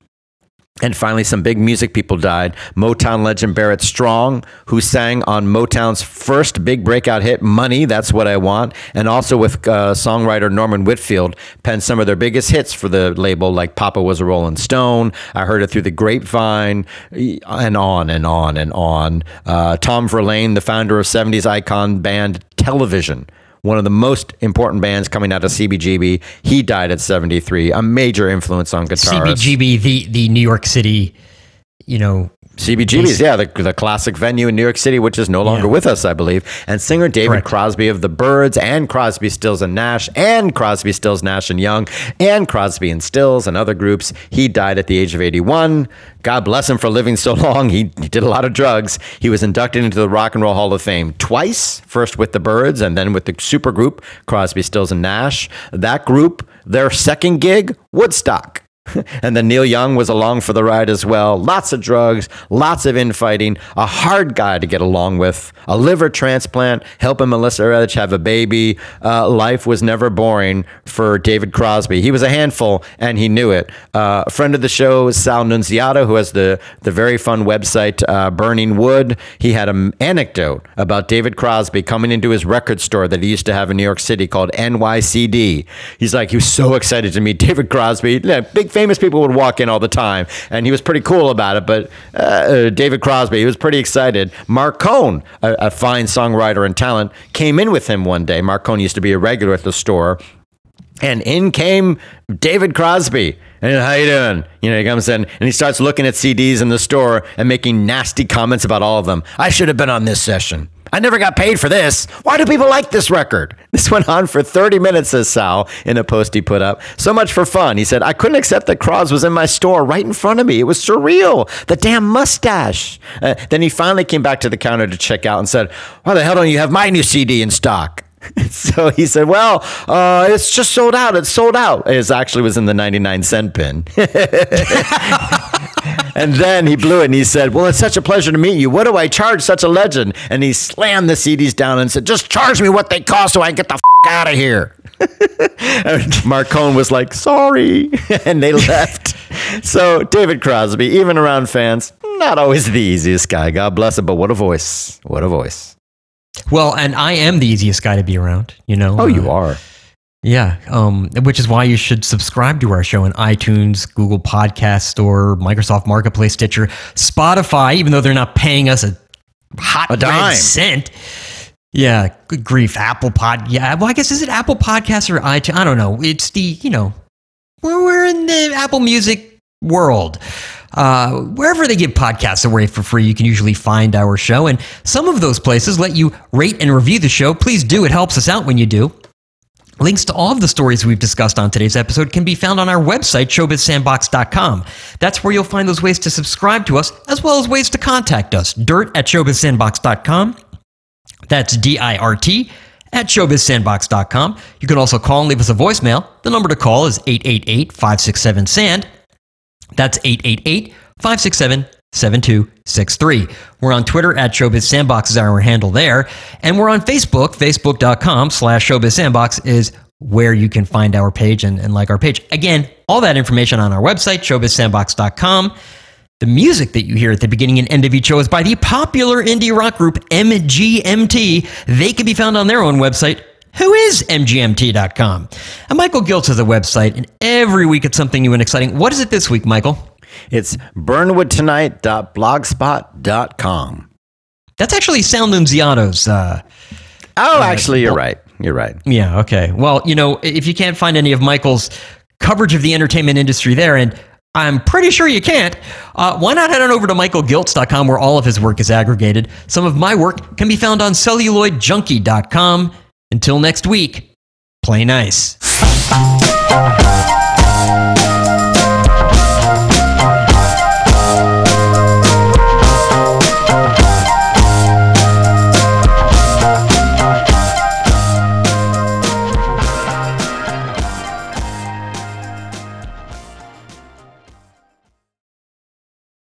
And finally, some big music people died. Motown legend Barrett Strong, who sang on Motown's first big breakout hit, Money, That's What I Want, and also with uh, songwriter Norman Whitfield, penned some of their biggest hits for the label, like Papa Was a Rolling Stone, I Heard It Through the Grapevine, and on and on and on. Uh, Tom Verlaine, the founder of 70s icon band Television, one of the most important bands coming out of CBGB. He died at 73, a major influence on guitarists. CBGB, the the New York City, you know, CBGB's, yeah, the, the classic venue in New York City, which is no longer Yeah. with us, I believe. And singer David Correct. Crosby of the Byrds, and Crosby, Stills, and Nash, and Crosby, Stills, Nash, and Young, and Crosby and Stills, and other groups. He died at the age of 81. God bless him for living so long. He, he did a lot of drugs. He was inducted into the Rock and Roll Hall of Fame twice, first with the Byrds, and then with the supergroup Crosby, Stills, and Nash. That group, their second gig, Woodstock. and then Neil Young was along for the ride as well. Lots of drugs, lots of infighting, a hard guy to get along with, a liver transplant, helping Melissa Etheridge have a baby. Uh, life was never boring for David Crosby. He was a handful, and he knew it. Uh, a friend of the show, Sal Nunziata, who has the, the very fun website uh, Burning Wood, he had an anecdote about David Crosby coming into his record store that he used to have in New York City called NYCD. He's like, he was so excited to meet David Crosby. Yeah, big famous people would walk in all the time, and he was pretty cool about it. But uh, uh, David Crosby, he was pretty excited. Marc Cohn, a, a fine songwriter and talent, came in with him one day. Marc Cohn used to be a regular at the store. And in came David Crosby. And how you doing? You know, he comes in and he starts looking at CDs in the store and making nasty comments about all of them. I should have been on this session. I never got paid for this. Why do people like this record? This went on for 30 minutes, says Sal in a post he put up. So much for fun. He said, I couldn't accept that Cros was in my store right in front of me. It was surreal. The damn mustache. Uh, then he finally came back to the counter to check out and said, Why the hell don't you have my new CD in stock? so he said, "Well, uh, it's just sold out. It's sold out." It actually was in the 99 cent bin. and then he blew it and he said, Well, it's such a pleasure to meet you. What do I charge such a legend? And he slammed the CDs down and said, Just charge me what they cost so I can get the f- out of here. and Marc Cohn was like, Sorry. and they left. so David Crosby, even around fans, not always the easiest guy. God bless him, but what a voice. What a voice. Well, and I am the easiest guy to be around, you know. Oh, you uh, are. Yeah, um, which is why you should subscribe to our show on iTunes, Google Podcast Store, Microsoft Marketplace, Stitcher, Spotify. Even though they're not paying us a hot A dime. cent. Yeah, good grief, Apple Pod. Yeah, well, I guess is it Apple Podcasts or iTunes? I don't know. It's the you know, we're we're in the Apple Music world. Uh, wherever they give podcasts away for free, you can usually find our show. And some of those places let you rate and review the show. Please do. It helps us out when you do. Links to all of the stories we've discussed on today's episode can be found on our website, showbizsandbox.com. That's where you'll find those ways to subscribe to us, as well as ways to contact us. Dirt at showbizsandbox.com. That's D I R T at showbizsandbox.com. You can also call and leave us a voicemail. The number to call is 888 567 SAND. That's 888 567 7263. We're on Twitter at Showbiz Sandbox is our handle there. And we're on Facebook, facebook.com slash Showbiz Sandbox is where you can find our page and, and like our page. Again, all that information on our website, showbizsandbox.com. The music that you hear at the beginning and end of each show is by the popular indie rock group MGMT. They can be found on their own website, who is MGMT.com. And Michael Giltz has a website, and every week it's something new and exciting. What is it this week, Michael? It's burnwoodtonight.blogspot.com. That's actually Sound Nunziata's. Uh, Oh, actually, you're right. You're right. yeah, okay. Well, you know, if you can't find any of Michael's coverage of the entertainment industry there, and I'm pretty sure you can't, uh, why not head on over to michaelgiltz.com where all of his work is aggregated? Some of my work can be found on celluloidjunkie.com. Until next week, play nice.